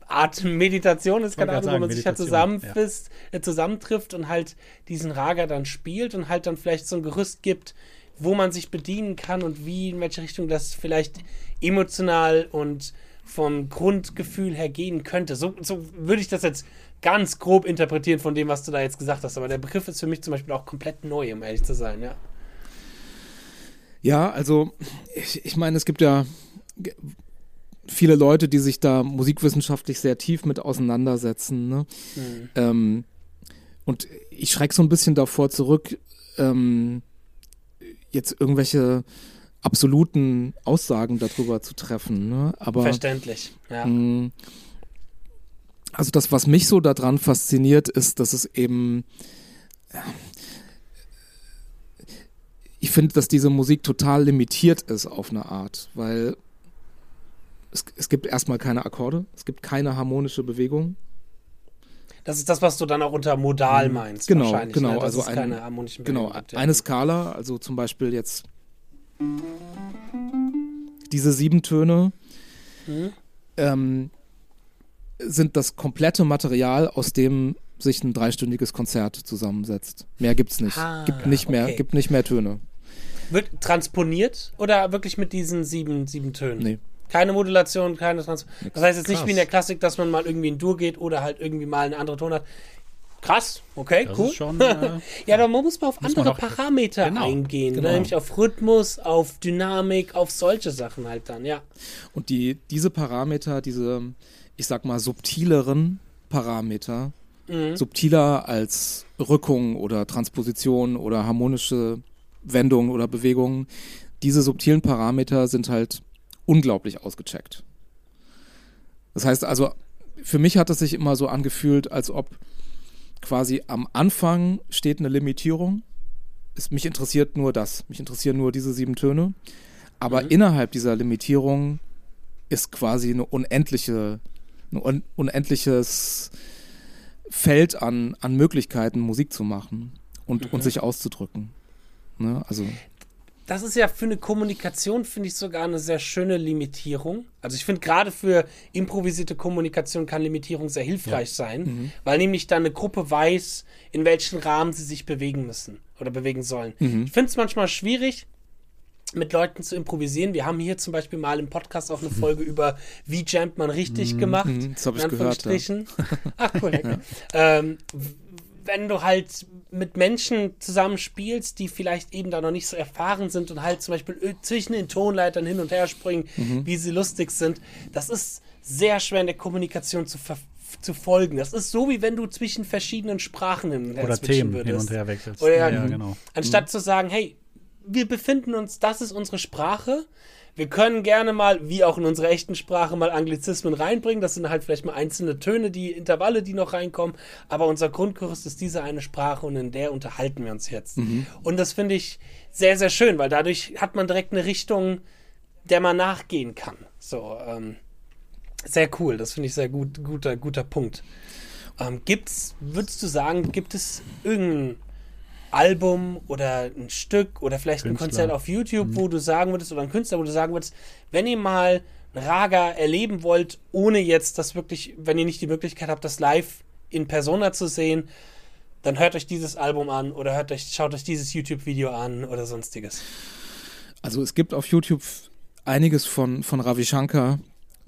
Art Meditation ist, keine Ahnung, wo gerade man sich sagen, halt zusammenfisst, äh, zusammentrifft und halt diesen Raga dann spielt und halt dann vielleicht so ein Gerüst gibt, wo man sich bedienen kann und wie, in welche Richtung das vielleicht emotional und vom Grundgefühl her gehen könnte. So, so würde ich das jetzt ganz grob interpretieren von dem, was du da jetzt gesagt hast. Aber der Begriff ist für mich zum Beispiel auch komplett neu, um ehrlich zu sein, ja. Ja, also ich, ich meine, es gibt ja viele Leute, die sich da musikwissenschaftlich sehr tief mit auseinandersetzen. Ne? Mhm. Ähm, und ich schrecke so ein bisschen davor zurück, ähm, jetzt irgendwelche absoluten Aussagen darüber zu treffen. Ne? Aber Verständlich, ja. mh, also das, was mich so daran fasziniert, ist, dass es eben ich finde, dass diese Musik total limitiert ist auf eine Art, weil es, es gibt erstmal keine Akkorde, es gibt keine harmonische Bewegung. Das ist das, was du dann auch unter modal meinst. Genau, wahrscheinlich, genau, Ne? Also ein- keine harmonischen Genau, gibt, ja. eine Skala, also zum Beispiel jetzt diese sieben Töne Mhm. ähm, sind das komplette Material, aus dem sich ein dreistündiges Konzert zusammensetzt. Mehr gibt's nicht. Ah, gibt nicht mehr, okay. gibt nicht mehr Töne. Wird transponiert oder wirklich mit diesen sieben, sieben Tönen? Nee. Keine Modulation, keine Trans. Das heißt jetzt nicht Krass. wie in der Klassik, dass man mal irgendwie in Dur geht oder halt irgendwie mal einen anderen Ton hat. Krass, okay, Das cool. schon. *laughs* Äh, Ja, da muss man auf Muss andere man Parameter Genau, eingehen. genau. Ne? Nämlich auf Rhythmus, auf Dynamik, auf solche Sachen halt dann, ja. Und die, diese Parameter, diese, ich sag mal, subtileren Parameter, Mhm. subtiler als Rückung oder Transposition oder harmonische Wendungen oder Bewegungen, diese subtilen Parameter sind halt unglaublich ausgecheckt. Das heißt also, für mich hat es sich immer so angefühlt, als ob quasi am Anfang steht eine Limitierung. Es, mich interessiert nur das. Mich interessieren nur diese sieben Töne. Aber Mhm. innerhalb dieser Limitierung ist quasi eine unendliche, ein un unendliches Feld an, an Möglichkeiten, Musik zu machen und, Mhm. und sich auszudrücken. Ne? Also, Das ist ja für eine Kommunikation, finde ich sogar eine sehr schöne Limitierung. Also ich finde gerade für improvisierte Kommunikation kann Limitierung sehr hilfreich sein, weil nämlich dann eine Gruppe weiß, in welchen Rahmen sie sich bewegen müssen oder bewegen sollen. Ich finde es manchmal schwierig, mit Leuten zu improvisieren. Wir haben hier zum Beispiel mal im Podcast auch eine *laughs* Folge über, wie jammt man richtig gemacht. Mhm, das hab ich gehört, ja. *laughs* Ach, cool. ja. ähm, wenn du halt mit Menschen zusammenspielst, die vielleicht eben da noch nicht so erfahren sind und halt zum Beispiel zwischen den Tonleitern hin und her springen, Mhm. wie sie lustig sind, das ist sehr schwer in der Kommunikation zu ver zu folgen. Das ist so, wie wenn du zwischen verschiedenen Sprachen hin und her Oder Themen würdest. hin und her wechselst. Oder ja, ja, genau. Anstatt mhm. zu sagen, hey, wir befinden uns, das ist unsere Sprache. Wir können gerne mal, wie auch in unserer echten Sprache, mal Anglizismen reinbringen. Das sind halt vielleicht mal einzelne Töne, die Intervalle, die noch reinkommen. Aber unser Grundkurs ist diese eine Sprache und in der unterhalten wir uns jetzt. Mhm. Und das finde ich sehr, sehr schön, weil dadurch hat man direkt eine Richtung, der man nachgehen kann. So, ähm, sehr cool. Das finde ich sehr gut, guter, guter Punkt. Ähm, gibt's, würdest du sagen, gibt es irgendein Album oder ein Stück oder vielleicht Künstler. ein Konzert auf YouTube, mhm. wo du sagen würdest, oder ein Künstler, wo du sagen würdest, wenn ihr mal ein Raga erleben wollt, ohne jetzt das wirklich, wenn ihr nicht die Möglichkeit habt, das live in Persona zu sehen, dann hört euch dieses Album an oder hört euch, schaut euch dieses YouTube-Video an oder sonstiges. Also es gibt auf YouTube einiges von, von Ravi Shankar,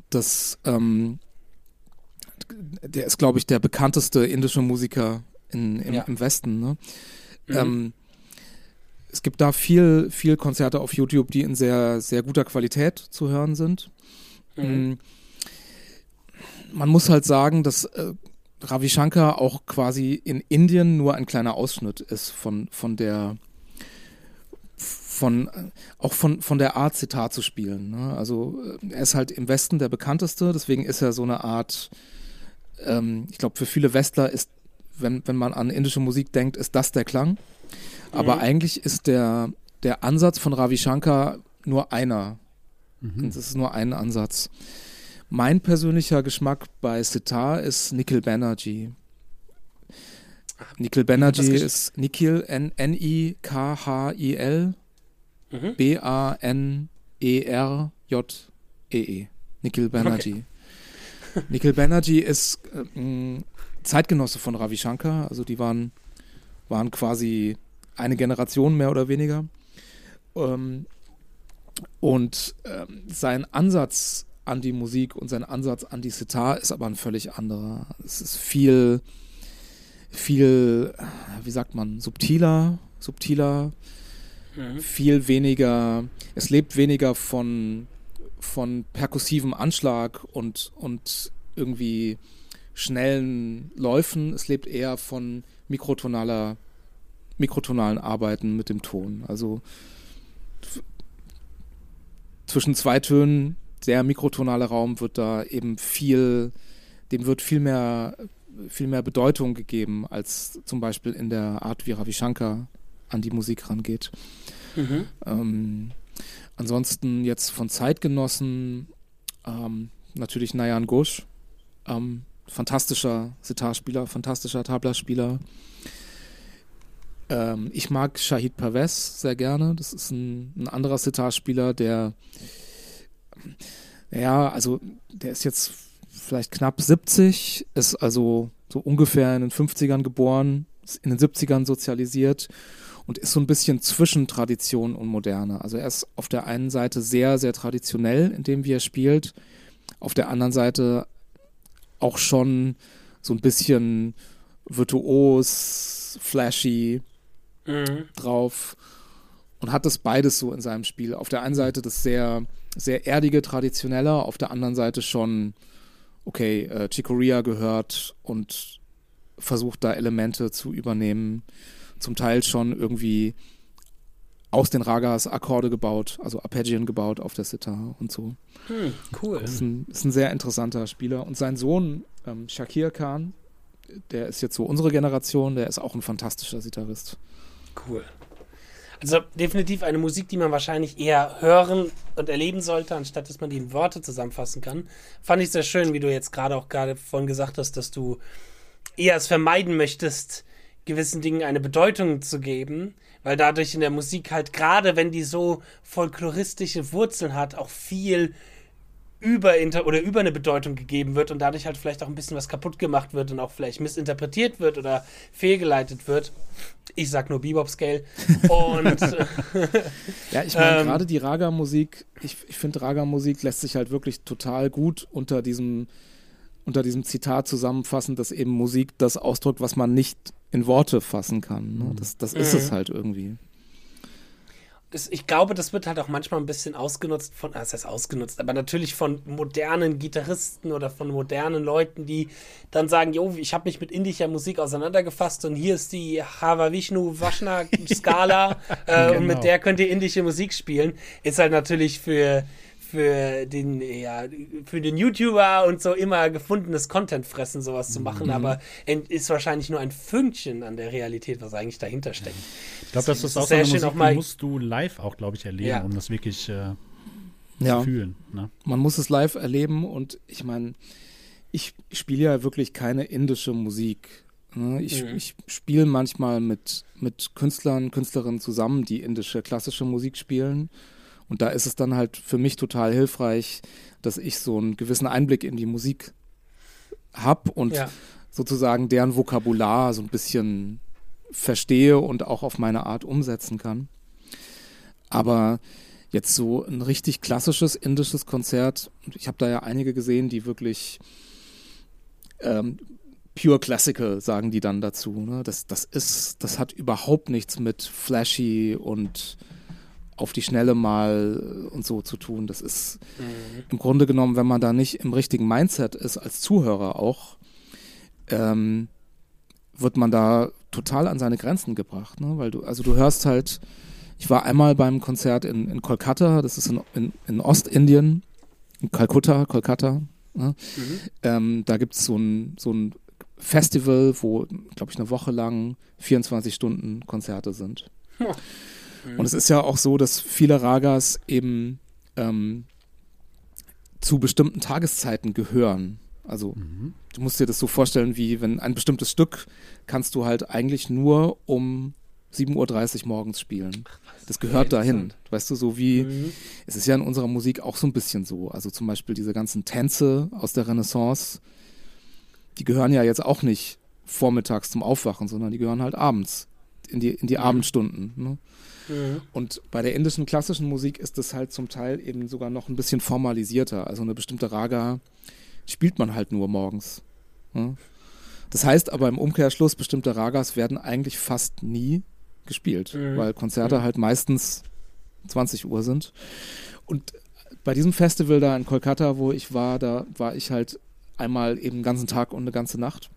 das ähm, der ist, glaube ich, der bekannteste indische Musiker in, im, ja. im Westen. Ne? Mhm. Ähm, es gibt da viel, viel Konzerte auf YouTube, die in sehr, sehr guter Qualität zu hören sind. Mhm. Mm. Man muss halt sagen, dass äh, Ravi Shankar auch quasi in Indien nur ein kleiner Ausschnitt ist von, von der von auch von, von der Art Zitat zu spielen. Ne? Also äh, er ist halt im Westen der bekannteste, deswegen ist er so eine Art, ähm, ich glaube, für viele Westler ist wenn, wenn man an indische Musik denkt, ist das der Klang. Aber mhm. eigentlich ist der, der Ansatz von Ravi Shankar nur einer. Mhm. Das ist nur ein Ansatz. Mein persönlicher Geschmack bei Sitar ist Nikhil Banerjee. Nikhil Banerjee ist Nikhil, N-I-K-H-I-L, mhm. B-A-N-E-R-J-E-E. -E. Nikhil Banerjee. Okay. Nikhil Banerjee ist äh, Zeitgenosse von Ravi Shankar, also die waren, waren quasi eine Generation mehr oder weniger. Ähm, und ähm, sein Ansatz an die Musik und sein Ansatz an die Sitar ist aber ein völlig anderer. Es ist viel, viel, wie sagt man, subtiler, subtiler, mhm. viel weniger, es lebt weniger von, von perkussivem Anschlag und, und irgendwie schnellen Läufen. Es lebt eher von mikrotonaler, mikrotonalen Arbeiten mit dem Ton. Also zwischen zwei Tönen, der mikrotonale Raum wird da eben viel, dem wird viel mehr, viel mehr Bedeutung gegeben, als zum Beispiel in der Art, wie Ravi Shankar an die Musik rangeht. Mhm. Ähm, ansonsten jetzt von Zeitgenossen ähm, natürlich Nayan Ghosh, ähm, fantastischer Sitarspieler, fantastischer Tabla-Spieler. Ähm, ich mag Shahid Pervez sehr gerne. Das ist ein, ein anderer Sitarspieler, der, ja, also der ist jetzt vielleicht knapp 70, ist also so ungefähr in den 50ern geboren, in den 70ern sozialisiert und ist so ein bisschen zwischen Tradition und Moderne. Also er ist auf der einen Seite sehr, sehr traditionell, in dem wie er spielt, auf der anderen Seite auch schon so ein bisschen virtuos, flashy mhm. drauf und hat das beides so in seinem Spiel. Auf der einen Seite das sehr, sehr erdige, traditionelle, auf der anderen Seite schon, okay, äh, Chicoria gehört und versucht da Elemente zu übernehmen. Zum Teil schon irgendwie aus den Ragas Akkorde gebaut, also Arpeggien gebaut auf der Sitar und so. Hm, cool. Ist ein, ist ein, sehr interessanter Spieler. Und sein Sohn, ähm, Shakir Khan, der ist jetzt so unsere Generation, der ist auch ein fantastischer Sitarist. Cool. Also definitiv eine Musik, die man wahrscheinlich eher hören und erleben sollte, anstatt dass man die in Worte zusammenfassen kann. Fand ich sehr schön, wie du jetzt gerade auch gerade vorhin gesagt hast, dass du eher es vermeiden möchtest, gewissen Dingen eine Bedeutung zu geben, weil dadurch in der Musik halt gerade, wenn die so folkloristische Wurzeln hat, auch viel über oder über eine Bedeutung gegeben wird und dadurch halt vielleicht auch ein bisschen was kaputt gemacht wird und auch vielleicht missinterpretiert wird oder fehlgeleitet wird. Ich sag nur Bebop Scale. *laughs* Und *laughs* ja, ich meine, ähm, gerade die Raga-Musik, ich, ich finde, Raga-Musik lässt sich halt wirklich total gut unter diesem, unter diesem Zitat zusammenfassen, dass eben Musik das ausdrückt, was man nicht in Worte fassen kann. Ne? Das, das ist mhm. es halt irgendwie. das, ich glaube, das wird halt auch manchmal ein bisschen ausgenutzt von, ah, das heißt ausgenutzt, aber natürlich von modernen Gitarristen oder von modernen Leuten, die dann sagen, jo, ich habe mich mit indischer Musik auseinandergefasst und hier ist die Hava Vishnu Vashna *laughs* Skala äh, genau. und mit genau. der könnt ihr indische Musik spielen. Ist halt natürlich für für den, ja, für den YouTuber und so immer gefundenes Content fressen, sowas zu machen, mhm. aber ist wahrscheinlich nur ein Fünkchen an der Realität, was eigentlich dahinter steckt. Ich glaube, das ist auch so eine Musik, auch mal, die musst du live auch, glaube ich, erleben, ja. um das wirklich äh, ja. zu fühlen. Ne? Man muss es live erleben und ich meine, ich spiele ja wirklich keine indische Musik. Ne? Ich, mhm. ich spiele manchmal mit, mit Künstlern, Künstlerinnen zusammen, die indische klassische Musik spielen. Und da ist es dann halt für mich total hilfreich, dass ich so einen gewissen Einblick in die Musik habe und ja. sozusagen deren Vokabular so ein bisschen verstehe und auch auf meine Art umsetzen kann. Aber jetzt so ein richtig klassisches indisches Konzert, ich habe da ja einige gesehen, die wirklich ähm, pure Classical sagen die dann dazu. Ne? Das, das ist, das hat überhaupt nichts mit flashy und auf die Schnelle mal und so zu tun. Das ist mhm. im Grunde genommen, wenn man da nicht im richtigen Mindset ist, als Zuhörer auch, ähm, wird man da total an seine Grenzen gebracht. Ne? Weil du, also du hörst halt, ich war einmal beim Konzert in, in Kolkata, das ist in, in, in Ostindien, in Kalkutta, Kolkata. Ne? Mhm. Ähm, da gibt es so ein, so ein Festival, wo, glaube ich, eine Woche lang 24 Stunden Konzerte sind. Ja. Und es ist ja auch so, dass viele Ragas eben ähm, zu bestimmten Tageszeiten gehören. Also mhm. du musst dir das so vorstellen, wie wenn ein bestimmtes Stück kannst du halt eigentlich nur um 7.30 Uhr morgens spielen. Das gehört dahin. Weißt du, so wie, mhm. es ist ja in unserer Musik auch so ein bisschen so. Also zum Beispiel diese ganzen Tänze aus der Renaissance, die gehören ja jetzt auch nicht vormittags zum Aufwachen, sondern die gehören halt abends, in die, in die mhm. Abendstunden. Ne? Mhm. Und bei der indischen klassischen Musik ist das halt zum Teil eben sogar noch ein bisschen formalisierter. Also eine bestimmte Raga spielt man halt nur morgens. Ja? Das heißt aber im Umkehrschluss, bestimmte Ragas werden eigentlich fast nie gespielt, mhm. weil Konzerte mhm. halt meistens 20 Uhr sind. Und bei diesem Festival da in Kolkata, wo ich war, da war ich halt einmal eben den ganzen Tag und eine ganze Nacht.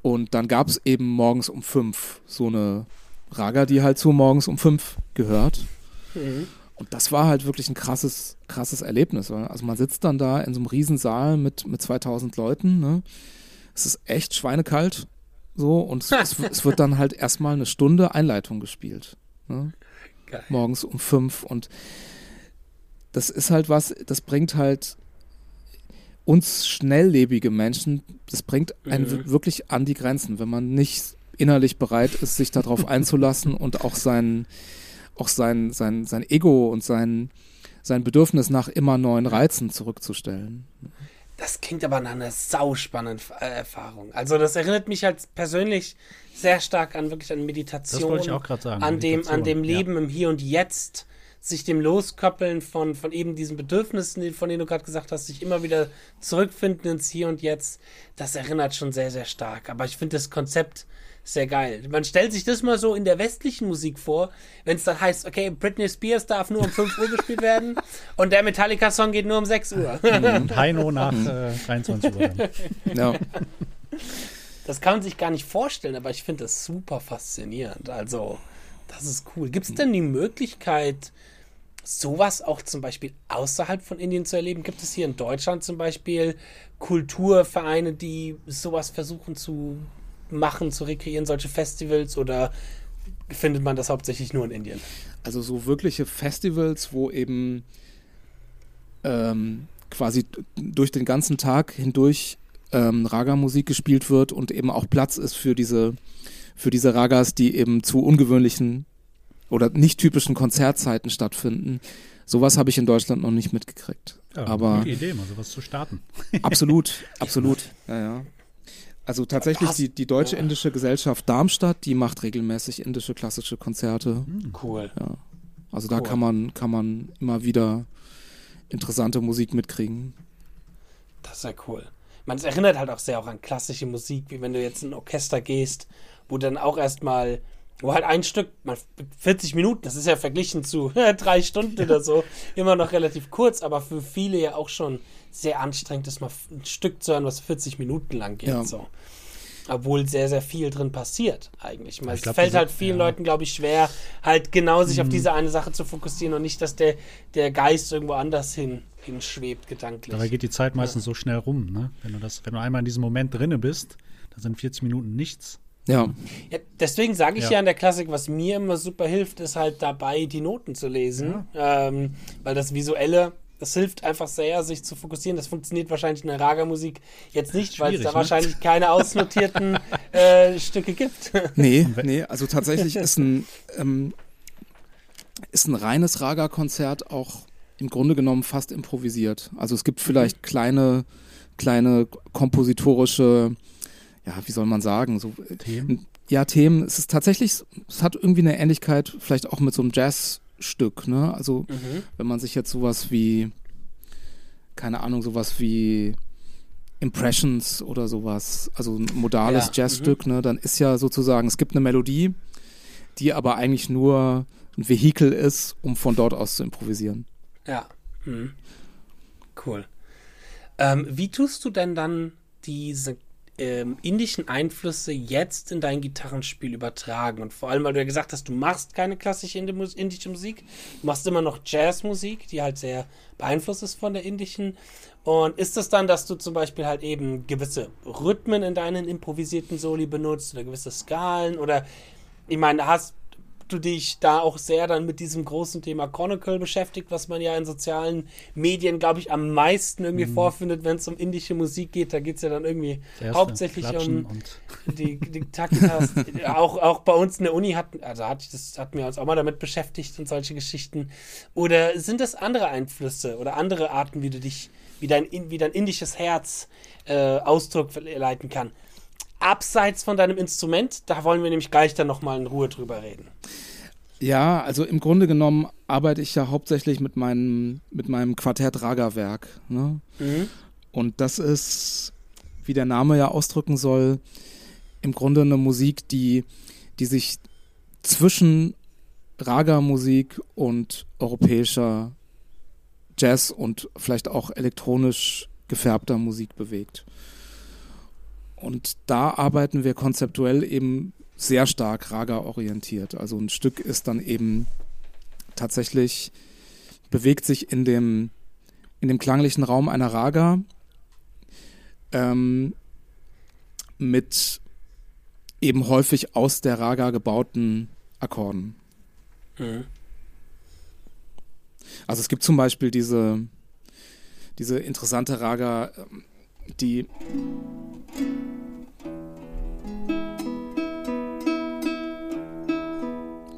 Und dann gab es eben morgens um fünf so eine Raga, die halt so morgens um fünf gehört. Mhm. Und das war halt wirklich ein krasses, krasses Erlebnis. Also man sitzt dann da in so einem Riesensaal mit, mit 2000 Leuten. Ne? Es ist echt schweinekalt. So, und es, *laughs* es, es, wird dann halt erstmal eine Stunde Einleitung gespielt. Ne? Morgens um fünf. Und das ist halt was, das bringt halt uns schnelllebige Menschen, das bringt einen mhm. wirklich an die Grenzen, wenn man nicht innerlich bereit ist, sich darauf einzulassen und auch sein, auch sein, sein, sein Ego und sein, sein Bedürfnis nach immer neuen Reizen zurückzustellen. Das klingt aber nach einer sauspannenden äh, Erfahrung. Also das erinnert mich halt persönlich sehr stark an wirklich an Meditation. Das wollte ich auch gerade sagen. An dem, an dem Leben ja. im Hier und Jetzt, sich dem Loskoppeln von, von eben diesen Bedürfnissen, von denen du gerade gesagt hast, sich immer wieder zurückfinden ins Hier und Jetzt. Das erinnert schon sehr, sehr stark. Aber ich finde das Konzept sehr geil. Man stellt sich das mal so in der westlichen Musik vor, wenn es dann heißt, okay, Britney Spears darf nur um 5 Uhr gespielt werden *laughs* und der Metallica-Song geht nur um 6 Uhr. Und Heino *laughs* nach äh, 23 Uhr. Ja. Das kann man sich gar nicht vorstellen, aber ich finde das super faszinierend. Also, das ist cool. Gibt es denn die Möglichkeit, sowas auch zum Beispiel außerhalb von Indien zu erleben? Gibt es hier in Deutschland zum Beispiel Kulturvereine, die sowas versuchen zu machen, zu rekreieren, solche Festivals oder findet man das hauptsächlich nur in Indien? Also so wirkliche Festivals, wo eben ähm, quasi durch den ganzen Tag hindurch ähm, Raga-Musik gespielt wird und eben auch Platz ist für diese, für diese Ragas, die eben zu ungewöhnlichen oder nicht typischen Konzertzeiten stattfinden. Sowas habe ich in Deutschland noch nicht mitgekriegt. Ja, Aber gute Idee, mal sowas zu starten. Absolut, *laughs* absolut. Ja, ja. Also tatsächlich die, die Deutsche Indische Gesellschaft Darmstadt, die macht regelmäßig indische klassische Konzerte. Hm, cool. Ja. Also cool. da kann man, kann man immer wieder interessante Musik mitkriegen. Das ist ja cool. Man es erinnert halt auch sehr auch an klassische Musik, wie wenn du jetzt in ein Orchester gehst, wo dann auch erstmal wo halt ein Stück, 40 Minuten, das ist ja verglichen zu *laughs* drei Stunden oder so, *laughs* immer noch relativ kurz, aber für viele ja auch schon sehr anstrengend ist, mal ein Stück zu hören, was 40 Minuten lang geht. Ja. So. Obwohl sehr, sehr viel drin passiert, eigentlich. Es glaub, fällt halt vielen ja. Leuten, glaube ich, schwer, halt genau sich mhm. auf diese eine Sache zu fokussieren und nicht, dass der, der Geist irgendwo anders hin, hinschwebt, gedanklich. Dabei geht die Zeit meistens ja. so schnell rum, ne? Wenn du das, wenn du einmal in diesem Moment drinne bist, dann sind 40 Minuten nichts. Ja. ja deswegen sage ich ja. ja. in der Klassik, was mir immer super hilft, ist halt dabei, die Noten zu lesen. Ja. Ähm, weil das Visuelle das hilft einfach sehr, sich zu fokussieren. Das funktioniert wahrscheinlich in der Raga-Musik jetzt nicht, weil es da ne? wahrscheinlich keine *laughs* ausnotierten äh, Stücke gibt. *laughs* nee, nee, also tatsächlich ist ein, ähm, ist ein reines Raga-Konzert auch im Grunde genommen fast improvisiert. Also es gibt vielleicht mhm. kleine, kleine kompositorische, ja, wie soll man sagen, so Themen. Ja, Themen. Es ist tatsächlich, es hat irgendwie eine Ähnlichkeit, vielleicht auch mit so einem Jazz- Stück, ne? Also mhm. wenn man sich jetzt sowas wie, keine Ahnung, sowas wie Impressions oder sowas, also ein modales ja. Jazzstück, mhm. ne, dann ist ja sozusagen, es gibt eine Melodie, die aber eigentlich nur ein Vehikel ist, um von dort aus zu improvisieren. Ja. Mhm. Cool. Ähm, wie tust du denn dann diese ähm, indischen Einflüsse jetzt in dein Gitarrenspiel übertragen? Und vor allem, weil du ja gesagt hast, du machst keine klassische indische Musik, du machst immer noch Jazzmusik, die halt sehr beeinflusst ist von der indischen. Und ist es das dann, dass du zum Beispiel halt eben gewisse Rhythmen in deinen improvisierten Soli benutzt oder gewisse Skalen oder ich meine, hast du dich da auch sehr dann mit diesem großen Thema Chronicle beschäftigt, was man ja in sozialen Medien, glaube ich, am meisten irgendwie mhm. vorfindet, wenn es um indische Musik geht. Da geht es ja dann irgendwie hauptsächlich um die, die Takitas. *laughs* auch, auch bei uns in der Uni hat, also hat, das, hatten wir uns auch mal damit beschäftigt und solche Geschichten. Oder sind das andere Einflüsse oder andere Arten, wie du dich, wie dein, wie dein indisches Herz äh, Ausdruck leiten kann? Abseits von deinem Instrument? Da wollen wir nämlich gleich dann nochmal in Ruhe drüber reden. Ja, also im Grunde genommen arbeite ich ja hauptsächlich mit meinem, mit meinem Quartett Raga-Werk. Ne? Mhm. Und das ist, wie der Name ja ausdrücken soll, im Grunde eine Musik, die, die sich zwischen Raga-Musik und europäischer Jazz und vielleicht auch elektronisch gefärbter Musik bewegt. Und da arbeiten wir konzeptuell eben sehr stark Raga-orientiert. Also ein Stück ist dann eben tatsächlich, bewegt sich in dem, in dem klanglichen Raum einer Raga ähm, mit eben häufig aus der Raga gebauten Akkorden. Mhm. Also es gibt zum Beispiel diese, diese interessante Raga, ähm, die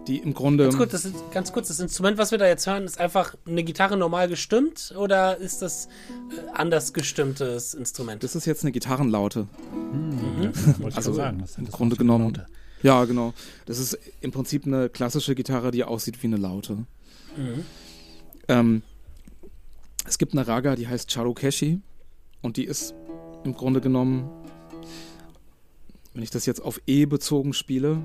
die im Grunde. Ganz kurz, das, ganz kurz, das Instrument, was wir da jetzt hören, ist einfach eine Gitarre normal gestimmt oder ist das äh, anders gestimmtes Instrument? Das ist jetzt eine Gitarrenlaute. Mhm. Wollte also sagen, das im Grunde genommen. Ja, genau. Das ist im Prinzip eine klassische Gitarre, die aussieht wie eine Laute. Mhm. Ähm, es gibt eine Raga, die heißt Charukeshi und die ist im Grunde genommen, wenn ich das jetzt auf E bezogen spiele,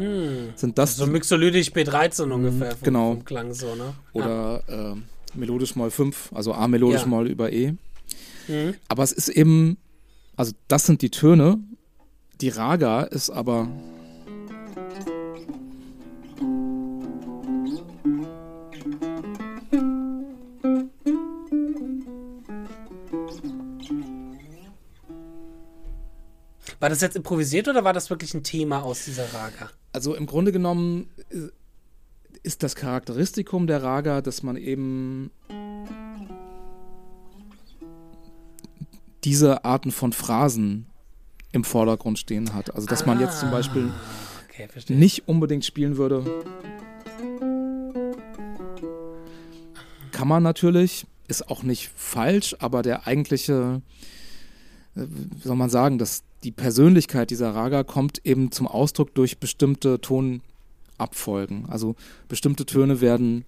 Hm. Sind das so Mixolydisch B13 mhm, ungefähr vom, genau. vom Klang so, ne? Oder ja. äh, melodisch Moll 5, also A melodisch ja. Moll über E. Mhm. Aber es ist eben, also das sind die Töne. Die Raga ist aber War das jetzt improvisiert oder war das wirklich ein Thema aus dieser Raga? Also im Grunde genommen äh, ist das Charakteristikum der Raga, dass man eben diese Arten von Phrasen im Vordergrund stehen hat. Also dass ah, man jetzt zum Beispiel okay, nicht unbedingt spielen würde. Kann man natürlich, ist auch nicht falsch, aber der eigentliche, wie soll man sagen, das, die Persönlichkeit dieser Raga kommt eben zum Ausdruck durch bestimmte Tonabfolgen. Also bestimmte Töne werden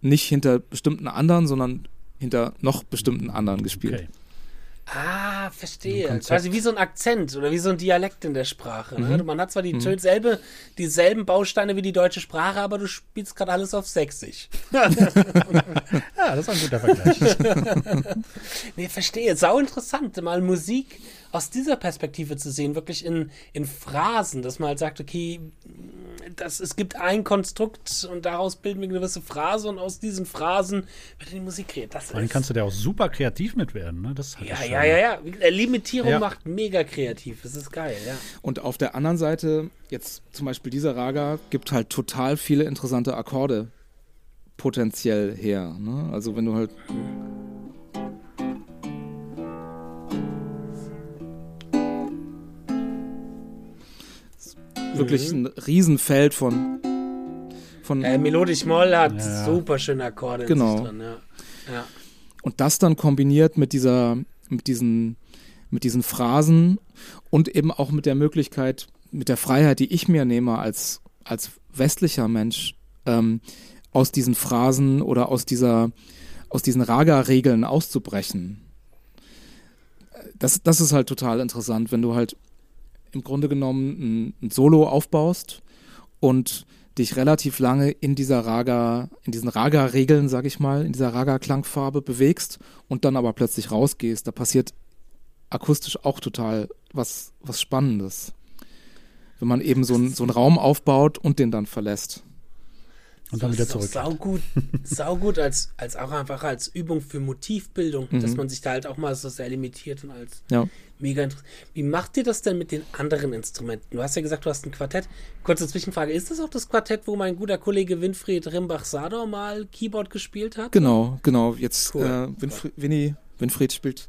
nicht hinter bestimmten anderen, sondern hinter noch bestimmten anderen gespielt. Okay. Ah, verstehe. Quasi wie so ein Akzent oder wie so ein Dialekt in der Sprache. Ne? Mhm. Man hat zwar die mhm. selbe, dieselben Bausteine wie die deutsche Sprache, aber du spielst gerade alles auf Sächsisch. *laughs* ja, das ist ein guter Vergleich. *laughs* nee, verstehe. Sau interessant, mal Musik aus dieser Perspektive zu sehen, wirklich in, in Phrasen, dass man halt sagt, okay, das, es gibt ein Konstrukt und daraus bilden wir eine gewisse Phrase und aus diesen Phrasen wird die Musik kreiert. Das Vor allem kannst du da auch super kreativ mit werden. Ne? Das ja, ja, ja, ja. Limitierung ja. macht mega kreativ. Das ist geil, ja. Und auf der anderen Seite, jetzt zum Beispiel dieser Raga, gibt halt total viele interessante Akkorde potenziell her. Ne? Also wenn du halt. Wirklich mhm. ein Riesenfeld von. von äh, Melodisch Moll hat ja. super schöne Akkorde genau. drin, ja. ja. Und das dann kombiniert mit dieser, mit diesen, mit diesen Phrasen und eben auch mit der Möglichkeit, mit der Freiheit, die ich mir nehme als, als westlicher Mensch, ähm, aus diesen Phrasen oder aus dieser, aus diesen Raga-Regeln auszubrechen. Das, das ist halt total interessant, wenn du halt im Grunde genommen ein, ein Solo aufbaust und dich relativ lange in dieser Raga, in diesen Raga-Regeln, sag ich mal, in dieser Raga-Klangfarbe bewegst und dann aber plötzlich rausgehst. Da passiert akustisch auch total was, was Spannendes. Wenn man eben so, ein, so einen Raum aufbaut und den dann verlässt. Und dann wieder zurück. Saugut, saugut als, als auch einfach als Übung für Motivbildung, mhm. dass man sich da halt auch mal so sehr limitiert und als ja. mega interessant. Wie macht ihr das denn mit den anderen Instrumenten? Du hast ja gesagt, du hast ein Quartett. Kurze Zwischenfrage, ist das auch das Quartett, wo mein guter Kollege Winfried Rimbach-Sador mal Keyboard gespielt hat? Genau, genau. Jetzt cool. äh, Winfried, Winnie, Winfried spielt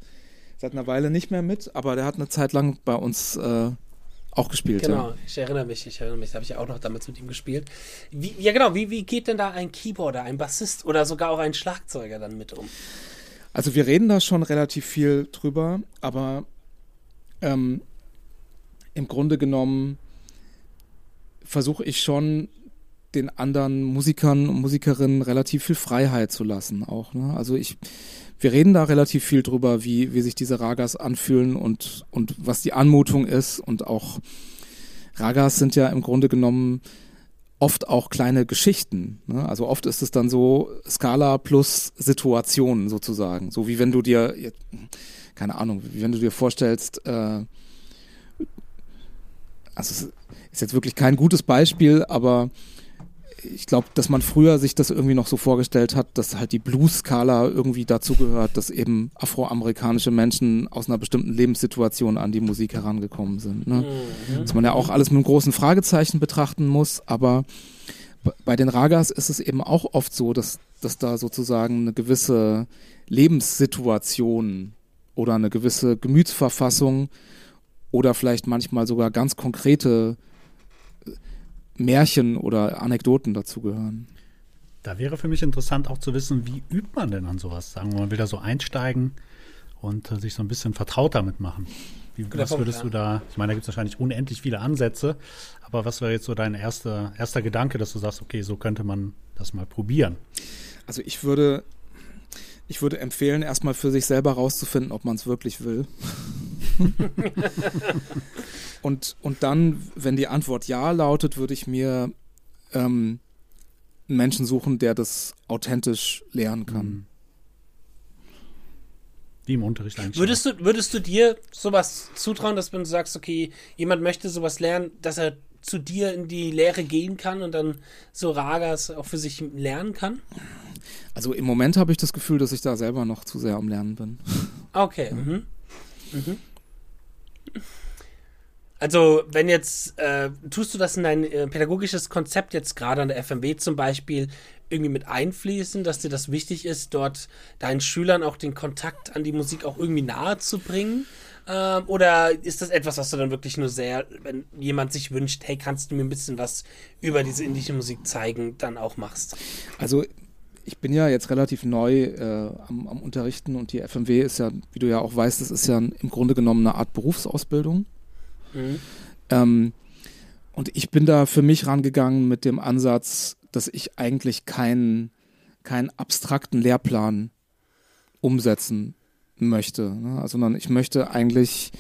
seit einer Weile nicht mehr mit, aber der hat eine Zeit lang bei uns äh, auch gespielt. Genau, ja. ich erinnere mich, ich erinnere mich, habe ich ja auch noch damals mit ihm gespielt. Wie, ja, genau, wie, wie geht denn da ein Keyboarder, ein Bassist oder sogar auch ein Schlagzeuger dann mit um? Also wir reden da schon relativ viel drüber, aber ähm, im Grunde genommen versuche ich schon den anderen Musikern und Musikerinnen relativ viel Freiheit zu lassen auch. Ne? Also ich wir reden da relativ viel drüber, wie, wie sich diese Ragas anfühlen und, und was die Anmutung ist. Und auch Ragas sind ja im Grunde genommen oft auch kleine Geschichten. Ne? Also oft ist es dann so Skala plus Situation sozusagen. So wie wenn du dir, keine Ahnung, wie wenn du dir vorstellst, äh, also es ist jetzt wirklich kein gutes Beispiel, aber ich glaube, dass man früher sich das irgendwie noch so vorgestellt hat, dass halt die Blues-Skala irgendwie dazu gehört, dass eben afroamerikanische Menschen aus einer bestimmten Lebenssituation an die Musik herangekommen sind. Ne? Mhm. Dass man ja auch alles mit einem großen Fragezeichen betrachten muss, aber bei den Ragas ist es eben auch oft so, dass, dass da sozusagen eine gewisse Lebenssituation oder eine gewisse Gemütsverfassung oder vielleicht manchmal sogar ganz konkrete Märchen oder Anekdoten dazugehören. Da wäre für mich interessant auch zu wissen, wie übt man denn an sowas? Sagen wir mal, will da so einsteigen und äh, sich so ein bisschen vertraut damit machen. Wie, was würdest du da, ich meine, da gibt es wahrscheinlich unendlich viele Ansätze, aber was wäre jetzt so dein erster, erster Gedanke, dass du sagst, okay, so könnte man das mal probieren? Also ich würde, ich würde empfehlen, erstmal für sich selber rauszufinden, ob man es wirklich will. *laughs* *laughs* und, und dann, wenn die Antwort ja lautet, würde ich mir ähm, einen Menschen suchen, der das authentisch lernen kann. Mhm. Wie im Unterricht eigentlich. Würdest du, würdest du dir sowas zutrauen, dass wenn du sagst, okay, jemand möchte sowas lernen, dass er zu dir in die Lehre gehen kann und dann so Ragas auch für sich lernen kann? Also im Moment habe ich das Gefühl, dass ich da selber noch zu sehr am Lernen bin. Okay. Mhm. Mhm. Also, wenn jetzt, äh, tust du das in dein äh, pädagogisches Konzept jetzt gerade an der FMW zum Beispiel irgendwie mit einfließen, dass dir das wichtig ist, dort deinen Schülern auch den Kontakt an die Musik auch irgendwie nahe zu bringen? Ähm, oder ist das etwas, was du dann wirklich nur sehr, wenn jemand sich wünscht, hey, kannst du mir ein bisschen was über diese indische Musik zeigen, dann auch machst? Also, ich bin ja jetzt relativ neu äh, am, am, Unterrichten und die FMW ist ja, wie du ja auch weißt, das ist ja im Grunde genommen eine Art Berufsausbildung. Mhm. Ähm, und ich bin da für mich rangegangen mit dem Ansatz, dass ich eigentlich keinen, keinen abstrakten Lehrplan umsetzen möchte, ne? Sondern ich möchte eigentlich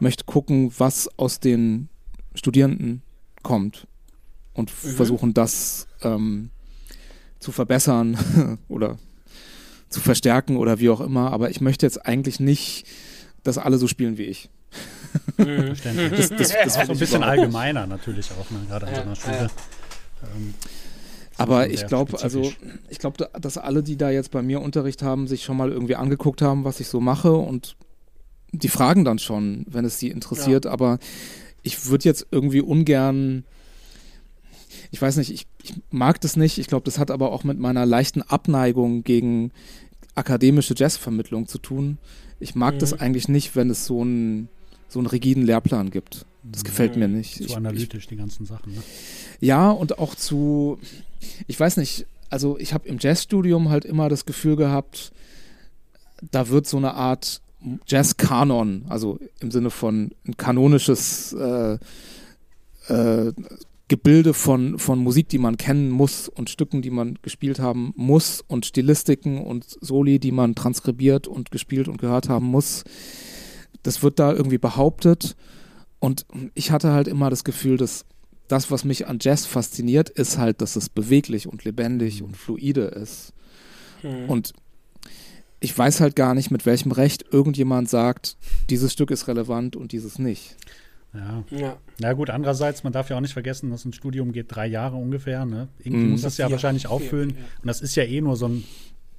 möchte gucken, was aus den Studierenden kommt und mhm. versuchen, das ähm, zu verbessern *laughs* oder zu verstärken oder wie auch immer. Aber ich möchte jetzt eigentlich nicht, dass alle so spielen wie ich. Mhm. Das, das, das, das ist so ein bisschen allgemeiner natürlich auch, ne? gerade an so einer Schule. Ähm, aber ich glaube, also ich glaube, dass alle, die da jetzt bei mir Unterricht haben, sich schon mal irgendwie angeguckt haben, was ich so mache und die fragen dann schon, wenn es sie interessiert. Ja. Aber ich würde jetzt irgendwie ungern, ich weiß nicht, ich, ich mag das nicht. Ich glaube, das hat aber auch mit meiner leichten Abneigung gegen akademische Jazzvermittlung zu tun. Ich mag mhm. das eigentlich nicht, wenn es so einen so einen rigiden Lehrplan gibt. Das gefällt mir nicht. Zu ich, analytisch ich, die ganzen Sachen. Ne? Ja, und auch zu, ich weiß nicht, also ich habe im Jazzstudium halt immer das Gefühl gehabt, da wird so eine Art Jazz-Kanon, also im Sinne von ein kanonisches äh, äh, Gebilde von, von Musik, die man kennen muss und Stücken, die man gespielt haben muss und Stilistiken und Soli, die man transkribiert und gespielt und gehört haben muss. Das wird da irgendwie behauptet und ich hatte halt immer das Gefühl, dass das, was mich an Jazz fasziniert, ist halt, dass es beweglich und lebendig und fluide ist. Mhm. Und ich weiß halt gar nicht, mit welchem Recht irgendjemand sagt, dieses Stück ist relevant und dieses nicht. Ja. ja. Na gut, andererseits, man darf ja auch nicht vergessen, dass ein Studium geht drei Jahre ungefähr. Ne? Irgendwie mhm. muss das ja vier, wahrscheinlich auffüllen. Ja. Und das ist ja eh nur so ein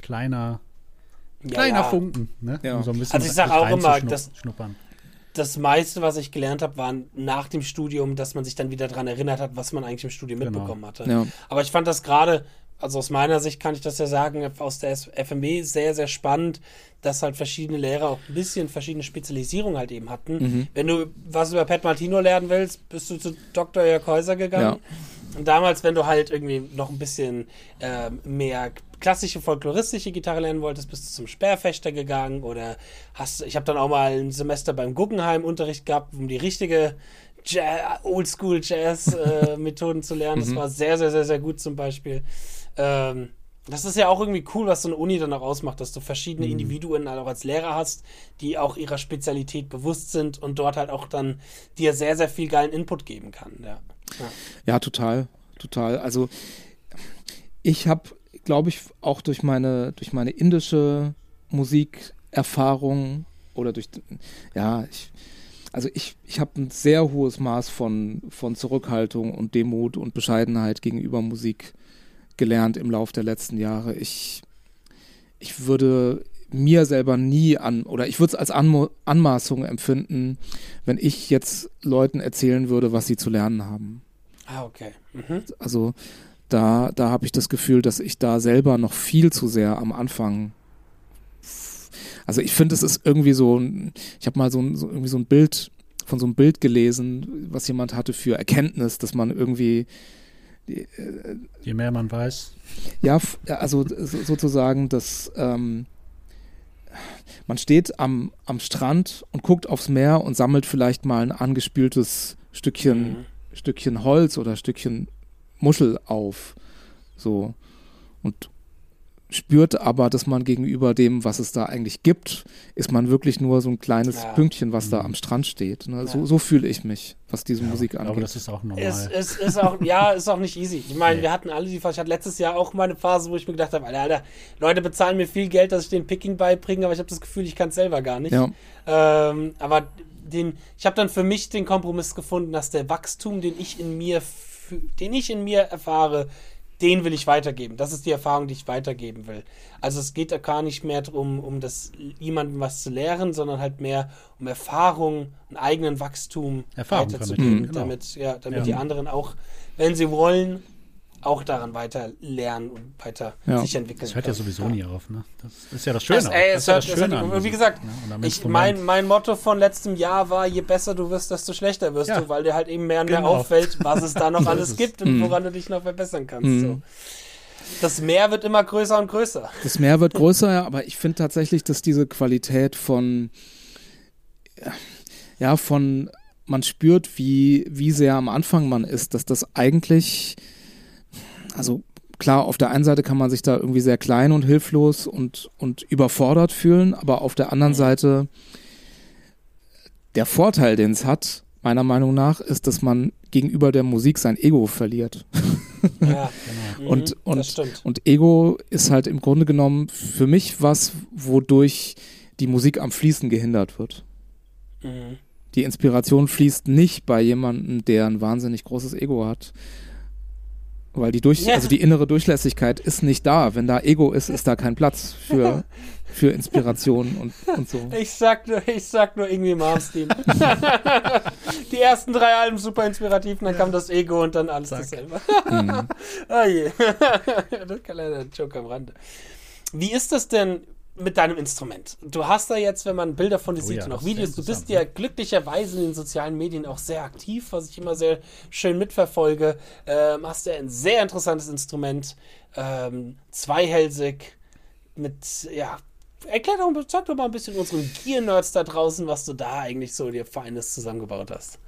kleiner, kleiner ja, Funken. Ne? Um so also ich sage auch immer, das, das meiste, was ich gelernt habe, war nach dem Studium, dass man sich dann wieder daran erinnert hat, was man eigentlich im Studium genau. mitbekommen hatte. Aber ich fand das gerade also aus meiner Sicht kann ich das ja sagen, aus der FMW sehr, sehr spannend, dass halt verschiedene Lehrer auch ein bisschen verschiedene Spezialisierungen halt eben hatten. Mhm. Wenn du was über Pat Martino lernen willst, bist du zu Dr. Jörg Häuser gegangen. Ja. Und damals, wenn du halt irgendwie noch ein bisschen äh, mehr klassische folkloristische Gitarre lernen wolltest, bist du zum Sperrfechter gegangen oder hast, ich habe dann auch mal ein Semester beim Guggenheim Unterricht gehabt, um die richtige Oldschool Jazz äh, *laughs* Methoden zu lernen. Das mhm. war sehr, sehr, sehr, sehr gut zum Beispiel. Ähm, das ist ja auch irgendwie cool, was so eine Uni dann auch ausmacht, dass du verschiedene mhm. Individuen halt auch als Lehrer hast, die auch ihrer Spezialität bewusst sind und dort halt auch dann dir sehr, sehr viel geilen Input geben kann. Ja, ja. ja total, total. Also ich habe, glaube ich, auch durch meine, durch meine indische Musikerfahrung oder durch, ja, ich, also ich, ich habe ein sehr hohes Maß von, von Zurückhaltung und Demut und Bescheidenheit gegenüber Musik gelernt im Laufe der letzten Jahre. Ich, ich würde mir selber nie an, oder ich würde es als Anmo Anmaßung empfinden, wenn ich jetzt Leuten erzählen würde, was sie zu lernen haben. Ah, okay. Mhm. Also da, da habe ich das Gefühl, dass ich da selber noch viel zu sehr am Anfang. Also ich finde, es ist irgendwie so, ich habe mal so, so, irgendwie so ein Bild von so einem Bild gelesen, was jemand hatte für Erkenntnis, dass man irgendwie Je mehr man weiß. Ja, also sozusagen, dass ähm, man steht am, am Strand und guckt aufs Meer und sammelt vielleicht mal ein angespültes Stückchen, mhm. Stückchen Holz oder Stückchen Muschel auf. So. Und spürt aber, dass man gegenüber dem, was es da eigentlich gibt, ist man wirklich nur so ein kleines ja. Pünktchen, was mhm. da am Strand steht. Ne? So, ja. so fühle ich mich, was diese ja, Musik angeht. Aber das ist auch normal. Es, es ist auch, ja, *laughs* ist auch nicht easy. Ich meine, nee. wir hatten alle die Phase. Ich hatte letztes Jahr auch meine Phase, wo ich mir gedacht habe, Alter, Alter Leute bezahlen mir viel Geld, dass ich den Picking beibringe, aber ich habe das Gefühl, ich kann es selber gar nicht. Ähm, aber den, ich habe dann für mich den Kompromiss gefunden, dass der Wachstum, den ich in mir, den ich in mir erfahre, den will ich weitergeben. Das ist die Erfahrung, die ich weitergeben will. Also es geht da gar nicht mehr darum, um das jemandem was zu lehren, sondern halt mehr um Erfahrung, einen eigenen Wachstum Erfahrung weiterzugeben, genau. damit, ja, damit ja. die anderen auch, wenn sie wollen, auch daran weiter lernen und weiter ja. sich entwickeln. Das hört ja sowieso ja. nie auf, ne? Das ist ja das Schöne. Das, ey, das, hört, ja das Schöne hört, wie gesagt, ne? ich, mein, mein Motto von letztem Jahr war, je besser du wirst, desto schlechter wirst du, weil dir halt eben mehr und mehr genau. auffällt, was es da *laughs* noch alles gibt und mhm. woran du dich noch verbessern kannst. Mhm. So. Das Meer wird immer größer und größer. Das Meer wird größer, ja, aber ich finde tatsächlich, dass diese Qualität von ja, von man spürt, wie, wie sehr am Anfang man ist, dass das eigentlich also klar, auf der einen Seite kann man sich da irgendwie sehr klein und hilflos und, und überfordert fühlen, aber auf der anderen Seite der Vorteil, den es hat, meiner Meinung nach, ist, dass man gegenüber der Musik sein Ego verliert. *laughs* Ja, genau. und, Mhm, und, das stimmt. und Ego ist halt im Grunde genommen für mich was, wodurch die Musik am Fließen gehindert wird. Mhm. Die Inspiration fließt nicht bei jemandem, der ein wahnsinnig großes Ego hat. Weil die durch, Ja. also die innere Durchlässigkeit ist nicht da. Wenn da Ego ist, ist da kein Platz für, *laughs* für Inspiration und, und so. Ich sag nur, ich sag nur irgendwie Malmsteen. *laughs* Die ersten drei Alben super inspirativ, dann kam das Ego und dann alles dasselbe. Mhm. *laughs* oh je. das kann leider ein Joke am Rande. Wie ist das denn mit deinem Instrument? Du hast da jetzt, wenn man Bilder von dir Oh sieht ja, und auch Videos, du bist ja glücklicherweise in den sozialen Medien auch sehr aktiv, was ich immer sehr schön mitverfolge. Ähm, hast ja ein sehr interessantes Instrument, ähm, zweihälsig, mit, ja, erklär doch, sag doch mal ein bisschen unseren Gear-Nerds da draußen, was du da eigentlich so dir Feines zusammengebaut hast.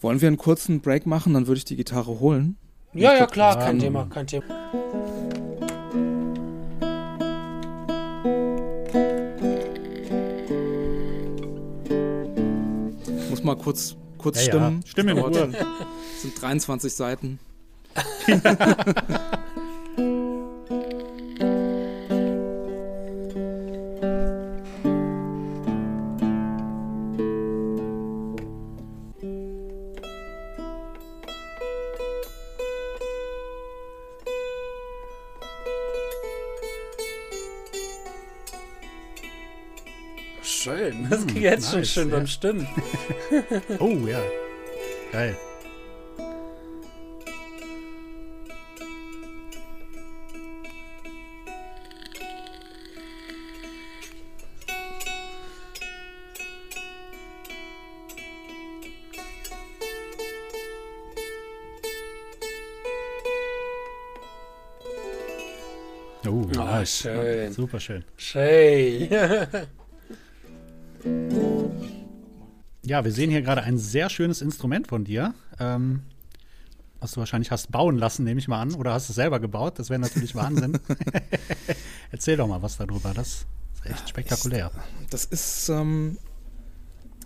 Wollen wir einen kurzen Break machen? Dann würde ich die Gitarre holen. Ja, ja, klar, kein Thema, kein Thema. Mal kurz, kurz Ja, ja. stimmen. Stimme in Ruhe. Das *laughs* sind 23 Seiten. *laughs* jetzt schon nice, schön ja. beim Stimmen. *laughs* Oh ja. Geil. Oh, Oh, nice. schön. Super schön. Schön. *laughs* Ja, wir sehen hier gerade ein sehr schönes Instrument von dir. Ähm, was du wahrscheinlich hast bauen lassen, nehme ich mal an. Oder hast du es selber gebaut? Das wäre natürlich *laughs* Wahnsinn. *laughs* Erzähl doch mal was darüber. Das ist echt spektakulär. Das ist ähm,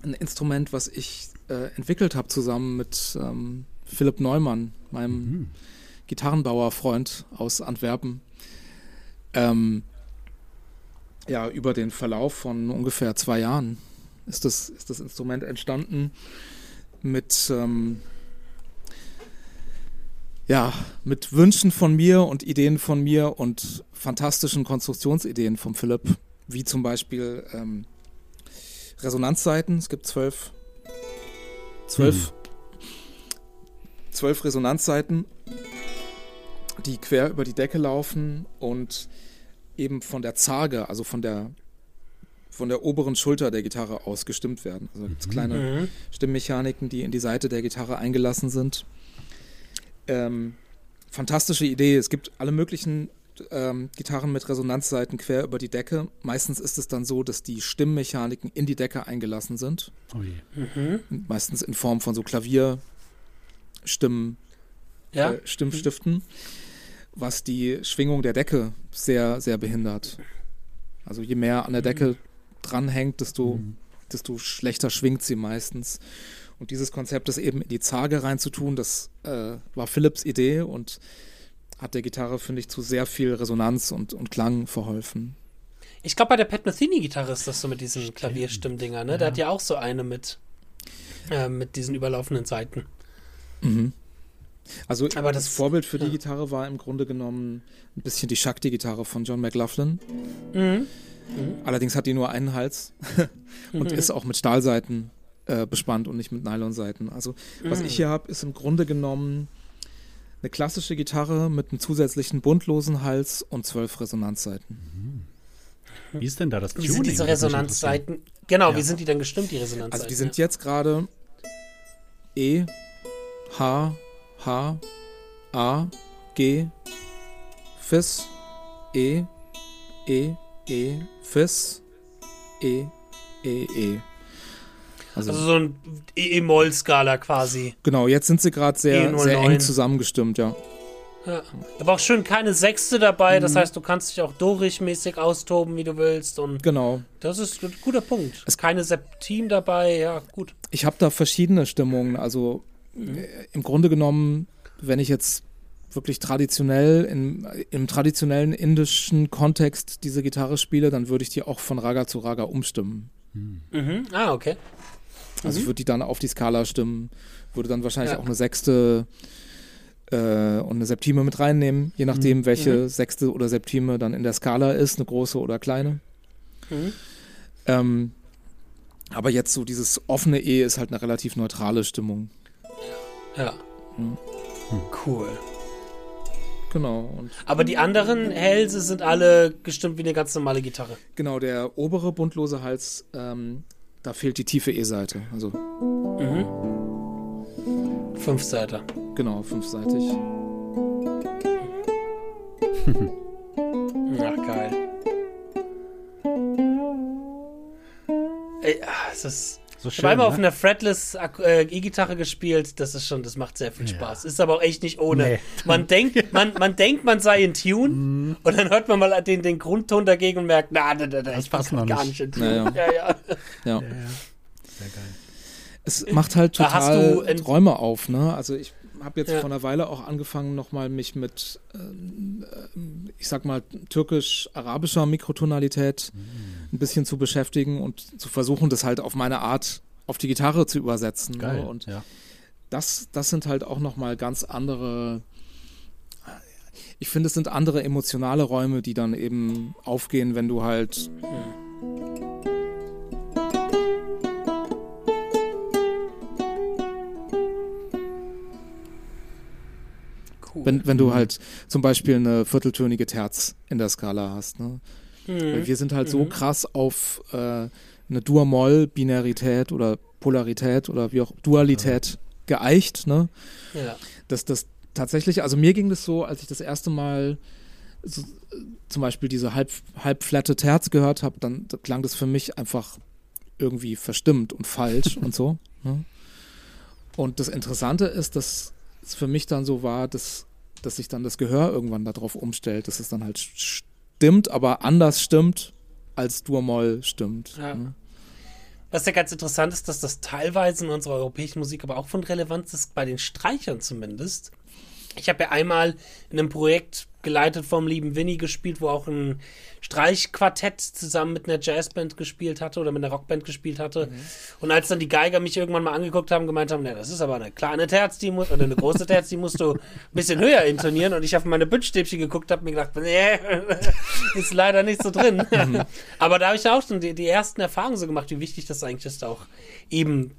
ein Instrument, was ich äh, entwickelt habe zusammen mit ähm, Philipp Neumann, meinem Gitarrenbauerfreund aus Antwerpen. Ähm, ja, über den Verlauf von ungefähr zwei Jahren ist das, ist das Instrument entstanden mit ähm, ja, mit Wünschen von mir und Ideen von mir und fantastischen Konstruktionsideen vom Philipp, wie zum Beispiel ähm, Resonanzseiten. Es gibt zwölf, zwölf, zwölf Resonanzseiten, die quer über die Decke laufen und eben von der Zarge, also von der von der oberen Schulter der Gitarre aus gestimmt werden. Also gibt's kleine Mhm. Stimmmechaniken, die in die Seite der Gitarre eingelassen sind. Ähm, fantastische Idee. Es gibt alle möglichen ähm, Gitarren mit Resonanzseiten quer über die Decke. Meistens ist es dann so, dass die Stimmmechaniken in die Decke eingelassen sind. Oh je. Meistens in Form von so Klavierstimmen, Ja, äh, Stimmstiften, was die Schwingung der Decke sehr, sehr behindert. Also je mehr an der Decke dranhängt, desto, desto schlechter schwingt sie meistens. Und dieses Konzept, das eben in die Zarge reinzutun, das äh, war Philips Idee und hat der Gitarre, finde ich, zu sehr viel Resonanz und, und Klang verholfen. ich glaube, bei der Pat Metheny-Gitarre ist das so mit diesen Klavierstimmdinger, ne? Der hat ja auch so eine mit, äh, mit diesen überlaufenden Seiten. Also Aber das das- Vorbild für die ja. Gitarre war im Grunde genommen ein bisschen die Shakti-Gitarre von John McLaughlin. Mhm. Allerdings hat die nur einen Hals *laughs* und ist auch mit Stahlseiten äh, bespannt und nicht mit Nylonseiten. Also was ich hier habe, ist im Grunde genommen eine klassische Gitarre mit einem zusätzlichen buntlosen Hals und zwölf Resonanzseiten. Wie ist denn da das Wie Tuning? sind diese Resonanzseiten? Genau, Ja. wie sind die denn gestimmt, die Resonanzseiten? Also die sind jetzt gerade E, H, H, A, G, Fis, E, E, E, Fis, E, E, E. Also, Also so ein E-Moll-Skala quasi. genau, jetzt sind sie gerade sehr, E09. sehr eng zusammengestimmt, ja. Ja. Aber auch schön keine Sechste dabei, das heißt, du kannst dich auch Dorich-mäßig austoben, wie du willst. Und Genau. das ist ein guter Punkt. Es ist keine Septim dabei, ja, gut. Ich habe da verschiedene Stimmungen. Also äh, im Grunde genommen, wenn ich jetzt wirklich traditionell in, im traditionellen indischen Kontext diese Gitarre spiele, dann würde ich die auch von Raga zu Raga umstimmen. Mhm. Ah, okay. Also ich würde die dann auf die Skala stimmen, würde dann wahrscheinlich Ja. auch eine Sechste äh, und eine Septime mit reinnehmen, je nachdem, welche Sechste oder Septime dann in der Skala ist, eine große oder kleine. Mhm. Ähm, aber jetzt so dieses offene E ist halt eine relativ neutrale Stimmung. Ja. Mhm. Cool. Genau. Aber die anderen Hälse sind alle gestimmt wie eine ganz normale Gitarre. genau, der obere buntlose Hals, ähm, da fehlt die tiefe E-Seite. Also Fünfseiter. genau, fünfseitig. Ach, geil. Ey, ah, es ist. So Ich schön. habe einmal auf ne? einer Fretless äh, E-Gitarre gespielt. Das ist schon, das macht sehr viel Ja. Spaß. Ist aber auch echt nicht ohne. Nee. Man denkt, *laughs* man, man denkt, man sei in Tune und dann hört man mal den, den Grundton dagegen und merkt, na, da, da, da, Das ich bin passt noch gar nicht. nicht in Tune. Ja, Ja, ja. Ja. Ja, ja. Sehr geil. Es macht halt total Träume auf, ne? Also ich habe jetzt Ja. vor einer Weile auch angefangen, nochmal mich mit, ähm, ich sag mal, türkisch-arabischer Mikrotonalität Mm. Ein bisschen zu beschäftigen und zu versuchen, das halt auf meine Art auf die Gitarre zu übersetzen. Geil. Ne? Und ja. das, das sind halt auch nochmal ganz andere, ich finde, es sind andere emotionale Räume, die dann eben aufgehen, wenn du halt Cool. Wenn, wenn du halt zum Beispiel eine vierteltönige Terz in der Skala hast. Ne? Weil Wir sind halt so krass auf äh, eine Dur-Moll-Binarität oder Polarität oder wie auch Dualität geeicht, ne? ja. dass das tatsächlich, also mir ging das so, als ich das erste Mal so, zum Beispiel diese halb, halb flatte Terz gehört habe, dann da klang das für mich einfach irgendwie verstimmt und falsch *laughs* und so. Ne? Und das Interessante ist, dass es für mich dann so war, dass, dass sich dann das Gehör irgendwann darauf umstellt, dass es dann halt stimmt, aber anders stimmt, als Dur-Moll stimmt. Ja. Ne? Was ja ganz interessant ist, dass das teilweise in unserer europäischen Musik aber auch von Relevanz ist, bei den Streichern zumindest. Ich habe ja einmal in einem Projekt geleitet vom lieben Winnie gespielt, wo auch ein Streichquartett zusammen mit einer Jazzband gespielt hatte oder mit einer Rockband gespielt hatte. Und als dann die Geiger mich irgendwann mal angeguckt haben, gemeint haben, ne, das ist aber eine kleine Terz, die muss, oder eine große Terz, die musst du ein bisschen höher intonieren. Und ich auf meine Bündstäbchen geguckt habe, mir gedacht, nee, *laughs* ist leider nicht so drin. aber da habe ich auch schon die, die ersten Erfahrungen so gemacht, wie wichtig das eigentlich ist, auch eben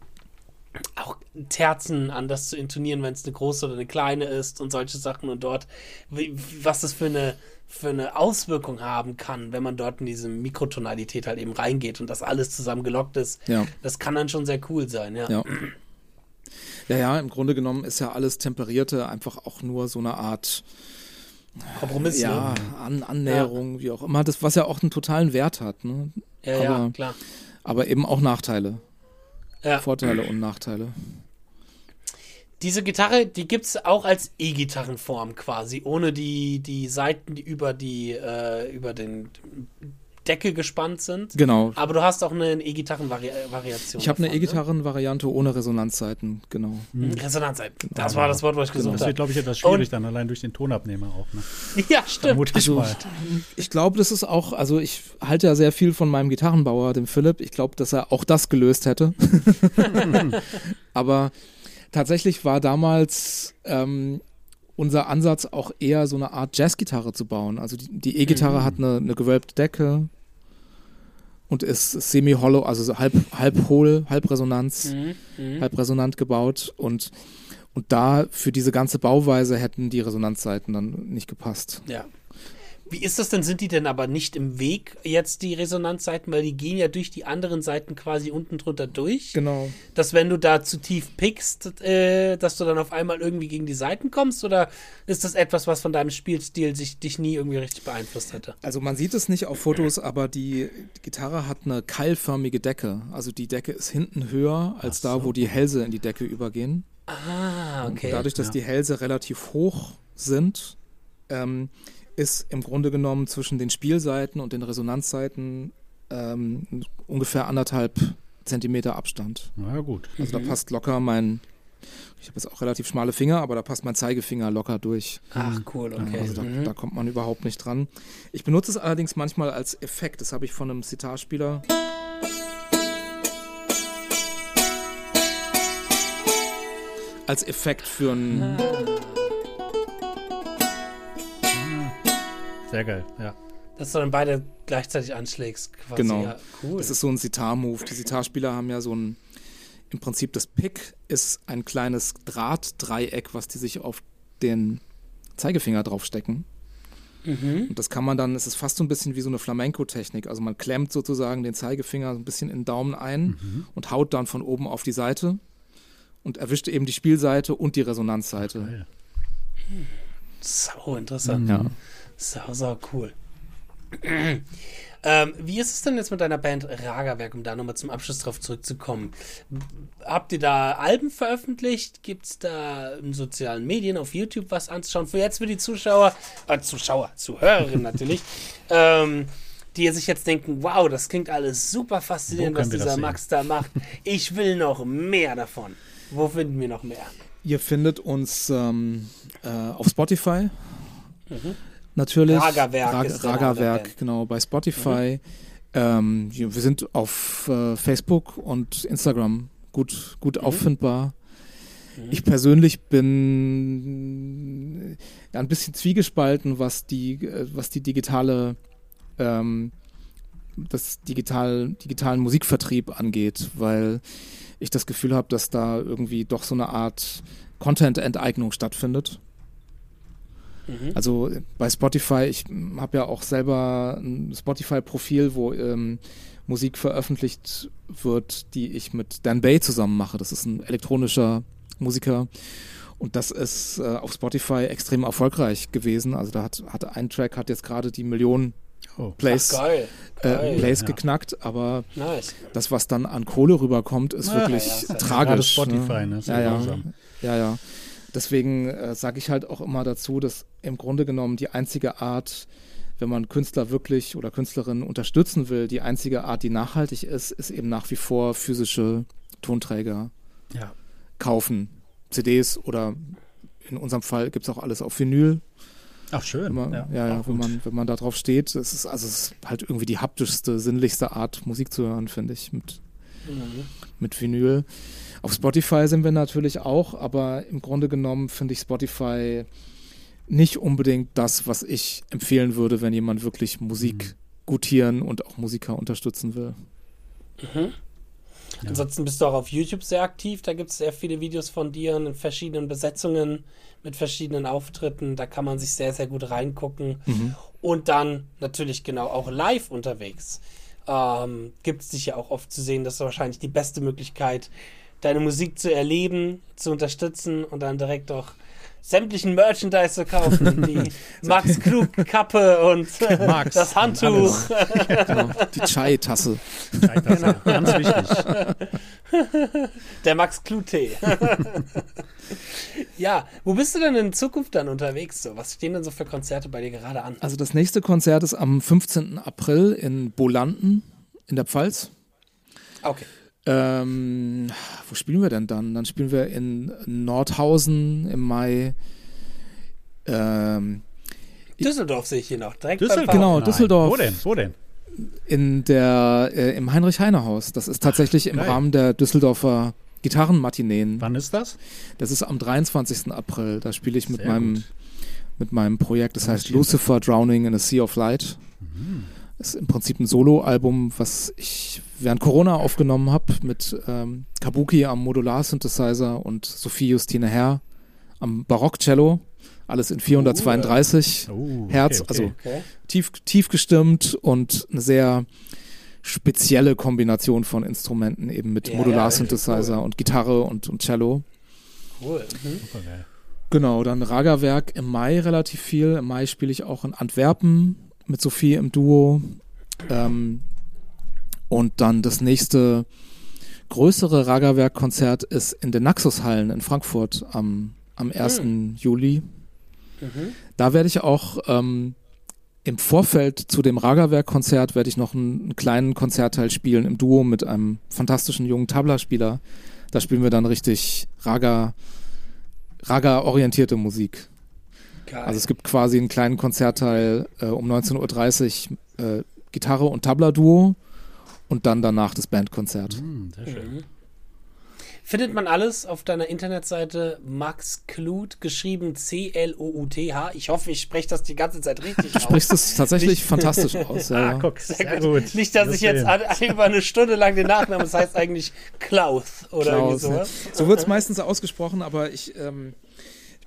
auch Terzen anders zu intonieren, wenn es eine große oder eine kleine ist und solche Sachen und dort, wie, was das für eine, für eine Auswirkung haben kann, wenn man dort in diese Mikrotonalität halt eben reingeht und das alles zusammen gelockt ist. Ja. Das kann dann schon sehr cool sein, ja. Ja. Ja, ja, im Grunde genommen ist ja alles Temperierte einfach auch nur so eine Art Kompromiss, ja, ne? An Annäherung, wie auch immer, das, was ja auch einen totalen Wert hat. Ne? Ja, ja, aber- klar. Aber eben auch Nachteile. Ja. Vorteile und Nachteile. Diese Gitarre, die gibt es auch als E-Gitarrenform quasi, ohne die, die Seiten, die über die, äh, über den Deckel gespannt sind. Genau. Aber du hast auch eine E-Gitarren-Variation. Ich habe eine ne? E-Gitarren-Variante ohne Resonanzseiten, genau. Mhm. Resonanzseiten. Das war das Wort, was ich gesucht Das wird, habe. glaube ich, etwas schwierig Und- dann allein durch den Tonabnehmer auch. Ne? *laughs* Ja, stimmt. Also, mal. Ich glaube, das ist auch, also ich halte ja sehr viel von meinem Gitarrenbauer, dem Philipp. Ich glaube, dass er auch das gelöst hätte. *laughs* *laughs* Aber tatsächlich war damals ähm, unser Ansatz auch eher so eine Art Jazzgitarre zu bauen. Also die, die E-Gitarre hat eine, eine gewölbte Decke und ist semi-hollow, also so halb, halb hohl, halb Resonanz, Mhm, mhm. halb resonant gebaut und und da für diese ganze Bauweise hätten die Resonanzseiten dann nicht gepasst. Ja. Wie ist das denn? Sind die denn aber nicht im Weg jetzt, die Resonanzseiten? Weil die gehen ja durch die anderen Seiten quasi unten drunter durch. Genau. Dass wenn du da zu tief pickst, äh, dass du dann auf einmal irgendwie gegen die Seiten kommst? Oder ist das etwas, was von deinem Spielstil sich dich nie irgendwie richtig beeinflusst hätte? Also man sieht es nicht auf Fotos, aber die Gitarre hat eine keilförmige Decke. Also die Decke ist hinten höher als da, wo die Hälse in die Decke übergehen. Ah, okay. Dadurch, dass die Hälse relativ hoch sind, ähm, ist im Grunde genommen zwischen den Spielseiten und den Resonanzseiten ähm, ungefähr anderthalb Zentimeter Abstand. Na gut. Also mhm. da passt locker mein, ich habe jetzt auch relativ schmale Finger, aber da passt mein Zeigefinger locker durch. Ach cool, okay. Also da, mhm. da kommt man überhaupt nicht dran. Ich benutze es allerdings manchmal als Effekt. Das habe ich von einem Sitarspieler. Als Effekt für ein. Ah. Sehr geil, ja. Dass du dann beide gleichzeitig anschlägst, quasi. Genau. Ja, cool. Das ist so ein Sitar-Move. Die Sitar-Spieler haben ja so ein, im Prinzip das Pick ist ein kleines Drahtdreieck, was die sich auf den Zeigefinger draufstecken. Mhm. Und das kann man dann, es ist fast so ein bisschen wie so eine Flamenco-Technik. Also man klemmt sozusagen den Zeigefinger ein bisschen in den Daumen ein mhm. und haut dann von oben auf die Seite und erwischt eben die Spielseite und die Resonanzseite. Sau interessant. Ja. Sau, sau cool. ähm, wie ist es denn jetzt mit deiner Band Ragerwerk, um da nochmal zum Abschluss drauf zurückzukommen? Habt ihr da Alben veröffentlicht? Gibt es da in sozialen Medien auf YouTube was anzuschauen? Für jetzt für die Zuschauer, äh, Zuschauer, Zuhörerinnen *laughs* natürlich, ähm, die sich jetzt denken, wow, das klingt alles super faszinierend, was dieser Max da macht. Ich will noch mehr davon. Wo finden wir noch mehr? Ihr findet uns ähm, äh, auf Spotify. Mhm natürlich. Ragerwerk. Rag Ragerwerk, genau, bei Spotify. Mhm. Ähm, wir sind auf äh, Facebook und Instagram gut, gut mhm. auffindbar. Mhm. Ich persönlich bin ja, ein bisschen zwiegespalten, was die, äh, was die digitale, ähm, das digital, digitalen Musikvertrieb angeht, weil ich das Gefühl habe, dass da irgendwie doch so eine Art Content-Enteignung stattfindet. Mhm. Also bei Spotify, ich habe ja auch selber ein Spotify-Profil, wo ähm, Musik veröffentlicht wird, die ich mit Dan Bay zusammen mache. Das ist ein elektronischer Musiker. Und das ist äh, auf Spotify extrem erfolgreich gewesen. Also da hat, hat ein Track hat jetzt gerade die Millionen oh. Plays, Ach, geil. Äh, geil. Äh, Plays ja. geknackt, aber nice. das, was dann an Kohle rüberkommt, ist ja, wirklich ja, tragisch. Spotify, ne? ne? Ja, ja. ja, ja. Deswegen äh, sage ich halt auch immer dazu, dass im Grunde genommen die einzige Art, wenn man Künstler wirklich oder Künstlerinnen unterstützen will, die einzige Art, die nachhaltig ist, ist eben nach wie vor physische Tonträger ja. kaufen. CDs oder in unserem Fall gibt es auch alles auf Vinyl. Ach schön. Man, ja, ja, ja wenn, man, wenn man da drauf steht, es ist also es ist halt irgendwie die haptischste, sinnlichste Art, Musik zu hören, finde ich, mit, mhm. mit Vinyl. Auf Spotify sind wir natürlich auch, aber im Grunde genommen finde ich Spotify nicht unbedingt das, was ich empfehlen würde, wenn jemand wirklich Musik mhm. gutieren und auch Musiker unterstützen will. Mhm. Ja. Ansonsten bist du auch auf YouTube sehr aktiv. Da gibt es sehr viele Videos von dir in verschiedenen Besetzungen mit verschiedenen Auftritten. Da kann man sich sehr, sehr gut reingucken. Mhm. Und dann natürlich genau auch live unterwegs. Ähm, gibt es dich ja auch oft zu sehen. Das ist wahrscheinlich die beste Möglichkeit, deine Musik zu erleben, zu unterstützen und dann direkt auch sämtlichen Merchandise zu kaufen. *laughs* Die Max Klug Kappe und *laughs* Max, das Handtuch. genau, die Chai-Tasse. Chai-Tasse, genau. ganz wichtig. *laughs* Der Max Klug Tee. ja, wo bist du denn in Zukunft dann unterwegs? So? Was stehen denn so für Konzerte bei dir gerade an? Also das nächste Konzert ist am 15. April in Bolanden in der Pfalz. Okay. Ähm, wo spielen wir denn dann? Dann spielen wir in Nordhausen im Mai. Ähm, Düsseldorf sehe ich hier noch. Direkt Düsseldorf. Genau, Nein. Düsseldorf. Wo denn? Wo denn? In der, äh, Im Heinrich-Heine-Haus. Das ist tatsächlich Ach, im Rahmen der Düsseldorfer Gitarrenmatineen. Wann ist das? Das ist am 23. April. Da spiele ich mit meinem, mit meinem Projekt. Das, das heißt Lucifer Drowning in a Sea of Light. Mhm. Ist im Prinzip ein Solo-Album, was ich während Corona aufgenommen habe mit ähm, Kabuki am Modular-Synthesizer und Sophie Justine Herr am Barock-Cello. Alles in 432 uh, uh, Hertz, okay, okay. also okay. Tief, tief gestimmt und eine sehr spezielle Kombination von Instrumenten, eben mit ja, Modular-Synthesizer cool. und Gitarre und, und Cello. Cool. Mhm. Genau, dann Ragerwerk im Mai relativ viel. Im Mai spiele ich auch in Antwerpen mit Sophie im Duo. Ähm, und dann das nächste größere Ragerwerk-Konzert ist in den Naxos-Hallen in Frankfurt am, am 1. Hm. Juli. Mhm. Da werde ich auch ähm, im Vorfeld zu dem Raga-Werk-Konzert werde ich noch einen, einen, kleinen Konzertteil spielen im Duo mit einem fantastischen jungen Tabla-Spieler. Da spielen wir dann richtig Raga, Raga-orientierte Musik. Geil. Also es gibt quasi einen kleinen Konzertteil äh, um 19.30 Uhr äh, Gitarre und Tabla-Duo und dann danach das Bandkonzert. Mm, sehr schön. Mhm. Findet man alles auf deiner Internetseite Max Kluth, geschrieben C-L-O-U-T-H. Ich hoffe, ich spreche das die ganze Zeit richtig aus. Du sprichst es tatsächlich Nicht. fantastisch aus. *laughs* Ja. Ah, guck, sehr, sehr gut. gut. Nicht, dass das ich jetzt über eine Stunde lang den Nachnamen, das heißt eigentlich Klaus oder Klaus, irgendwie sowas. Ja. So wird es meistens ausgesprochen, aber ich... Ähm,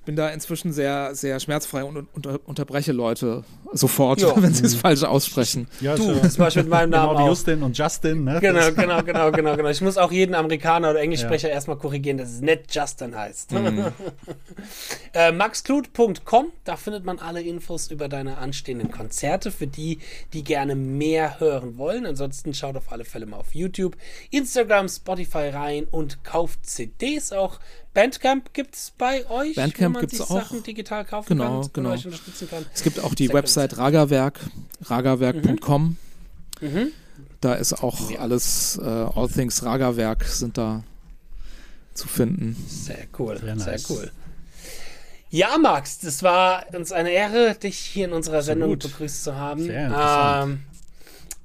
bin da inzwischen sehr, sehr schmerzfrei und unter, unterbreche Leute sofort, jo. *laughs* wenn sie es falsch aussprechen. Ja, du, das war schon mit meinem *laughs* Namen genau wie Justin und Justin, ne? Genau, genau, genau, genau, genau. Ich muss auch jeden Amerikaner oder Englischsprecher ja. erstmal korrigieren, dass es nicht Justin heißt. Mhm. *laughs* äh, maxklut.com, da findet man alle Infos über deine anstehenden Konzerte, für die, die gerne mehr hören wollen. Ansonsten schaut auf alle Fälle mal auf YouTube, Instagram, Spotify rein und kauft CDs auch Bandcamp gibt es bei euch, Bandcamp wo man sich auch. Sachen digital kaufen genau, kann, genau. euch unterstützen kann. Es gibt auch die Sehr Website Ragawerk, ragawerk.com. Mhm. Mhm. Da ist auch ja. alles, uh, All Things Ragawerk sind da zu finden. Sehr cool, sehr, nice. sehr cool. Ja, Max, das war uns eine Ehre, dich hier in unserer Sendung Absolut. begrüßt zu haben. Sehr interessant. Ähm,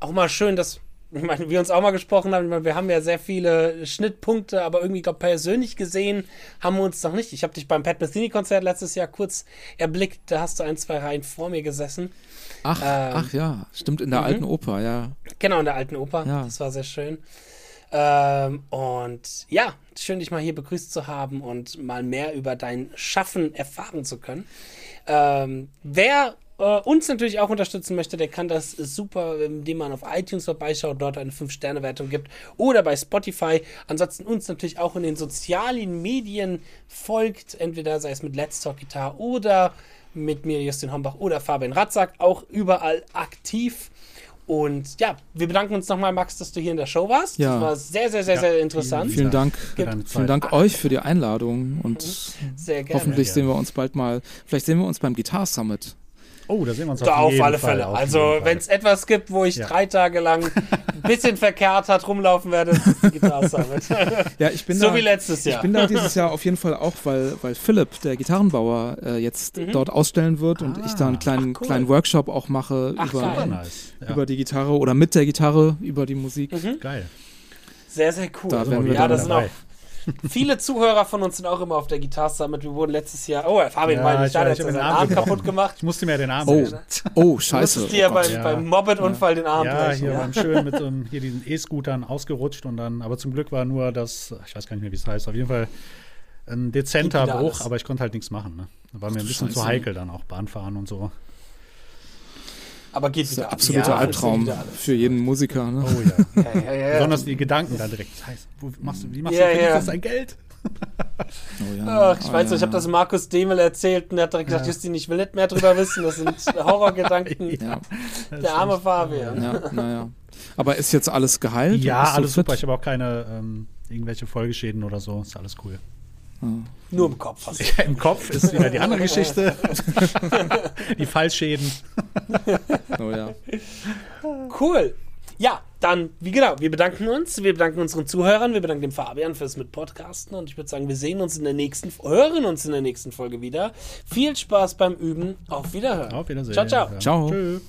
auch mal schön, dass ich meine, wir uns auch mal gesprochen haben, ich meine, wir haben ja sehr viele Schnittpunkte, aber irgendwie glaub, persönlich gesehen haben wir uns noch nicht. Ich habe dich beim Pat Metheny-Konzert letztes Jahr kurz erblickt, da hast du ein, zwei Reihen vor mir gesessen. Ach, ähm, ach ja, stimmt, in der mhm. alten Oper, ja. Genau, in der alten Oper, ja. das war sehr schön. Ähm, und ja, schön, dich mal hier begrüßt zu haben und mal mehr über dein Schaffen erfahren zu können. Ähm, wer äh, uns natürlich auch unterstützen möchte, der kann das super, indem man auf iTunes vorbeischaut, dort eine 5-Sterne-Wertung gibt oder bei Spotify. Ansonsten uns natürlich auch in den sozialen Medien folgt, entweder sei es mit Let's Talk Guitar oder mit mir, Justin Hombach oder Fabian Ratzak, auch überall aktiv. Und ja, wir bedanken uns nochmal, Max, dass du hier in der Show warst. Ja. Das war sehr, sehr, sehr, ja, sehr interessant. Vielen Dank. Vielen Dank euch für die Einladung und sehr gerne. hoffentlich sehen wir uns bald mal. Vielleicht sehen wir uns beim Guitar Summit. Oh, da sehen wir uns auf, auf alle Fall, Fälle. also, wenn es etwas gibt, wo ich ja. drei Tage lang ein bisschen verkehrt hat rumlaufen werde, ist die Gitarre Summit. ja, ich bin so da, wie letztes Jahr. Ich bin da dieses Jahr auf jeden Fall auch, weil, weil Philipp, der Gitarrenbauer, äh, jetzt mhm. dort ausstellen wird ah, und ich da einen kleinen, ach, cool. kleinen Workshop auch mache ach, über, nice. ja. über die Gitarre oder mit der Gitarre über die Musik. Mhm. Geil. Sehr, sehr cool. Da werden wir ja, das dabei. sind auch Viele Zuhörer von uns sind auch immer auf der Gitarre Summit. Wir wurden letztes Jahr. Oh, Fabian, ja, weil ich, ich, hat seinen Arm, Arm kaputt gemacht. Ich musste mir den Arm Oh, oh scheiße. Du dir oh beim, ja. beim Moped-Unfall ja. den Arm ja, brechen. Hier ja, beim schön mit um, hier diesen E-Scootern ausgerutscht und dann, aber zum Glück war nur das, ich weiß gar nicht mehr, wie es heißt, auf jeden Fall ein dezenter Bruch, alles. aber ich konnte halt nichts machen. Ne? War mir ein bisschen Scheiße. zu heikel dann auch Bahnfahren und so. Aber geht das ist der absolute ja, Absoluter Albtraum für jeden Musiker. Ne? Oh ja. *laughs* ja, ja Besonders die Gedanken dann direkt. Das heißt, wo machst du, wie machst du ja, das sein Geld? *laughs* Oh ja. Ach, ich oh, weiß, ja. ich habe das Markus Demel erzählt und er hat direkt gesagt, Justin, ich will nicht mehr drüber wissen. Das sind *laughs* Horrorgedanken. ja. Der arme Fabian. Ja, naja. Aber ist jetzt alles geheilt? Ja, alles super. Ich habe auch keine ähm, irgendwelche Folgeschäden oder so. Ist alles cool. Nur im Kopf. Hast ja, Im Kopf ist wieder die andere *laughs* Geschichte. *laughs* die Fallschäden. Oh ja. Cool. Ja, dann, wie genau, wir bedanken uns, wir bedanken unseren Zuhörern, wir bedanken dem Fabian fürs mit Podcasten und ich würde sagen, wir sehen uns in der nächsten, hören uns in der nächsten Folge wieder. Viel Spaß beim Üben, auf Wiederhören. Auf Wiedersehen. Ciao, ciao. Ciao. Tschüss.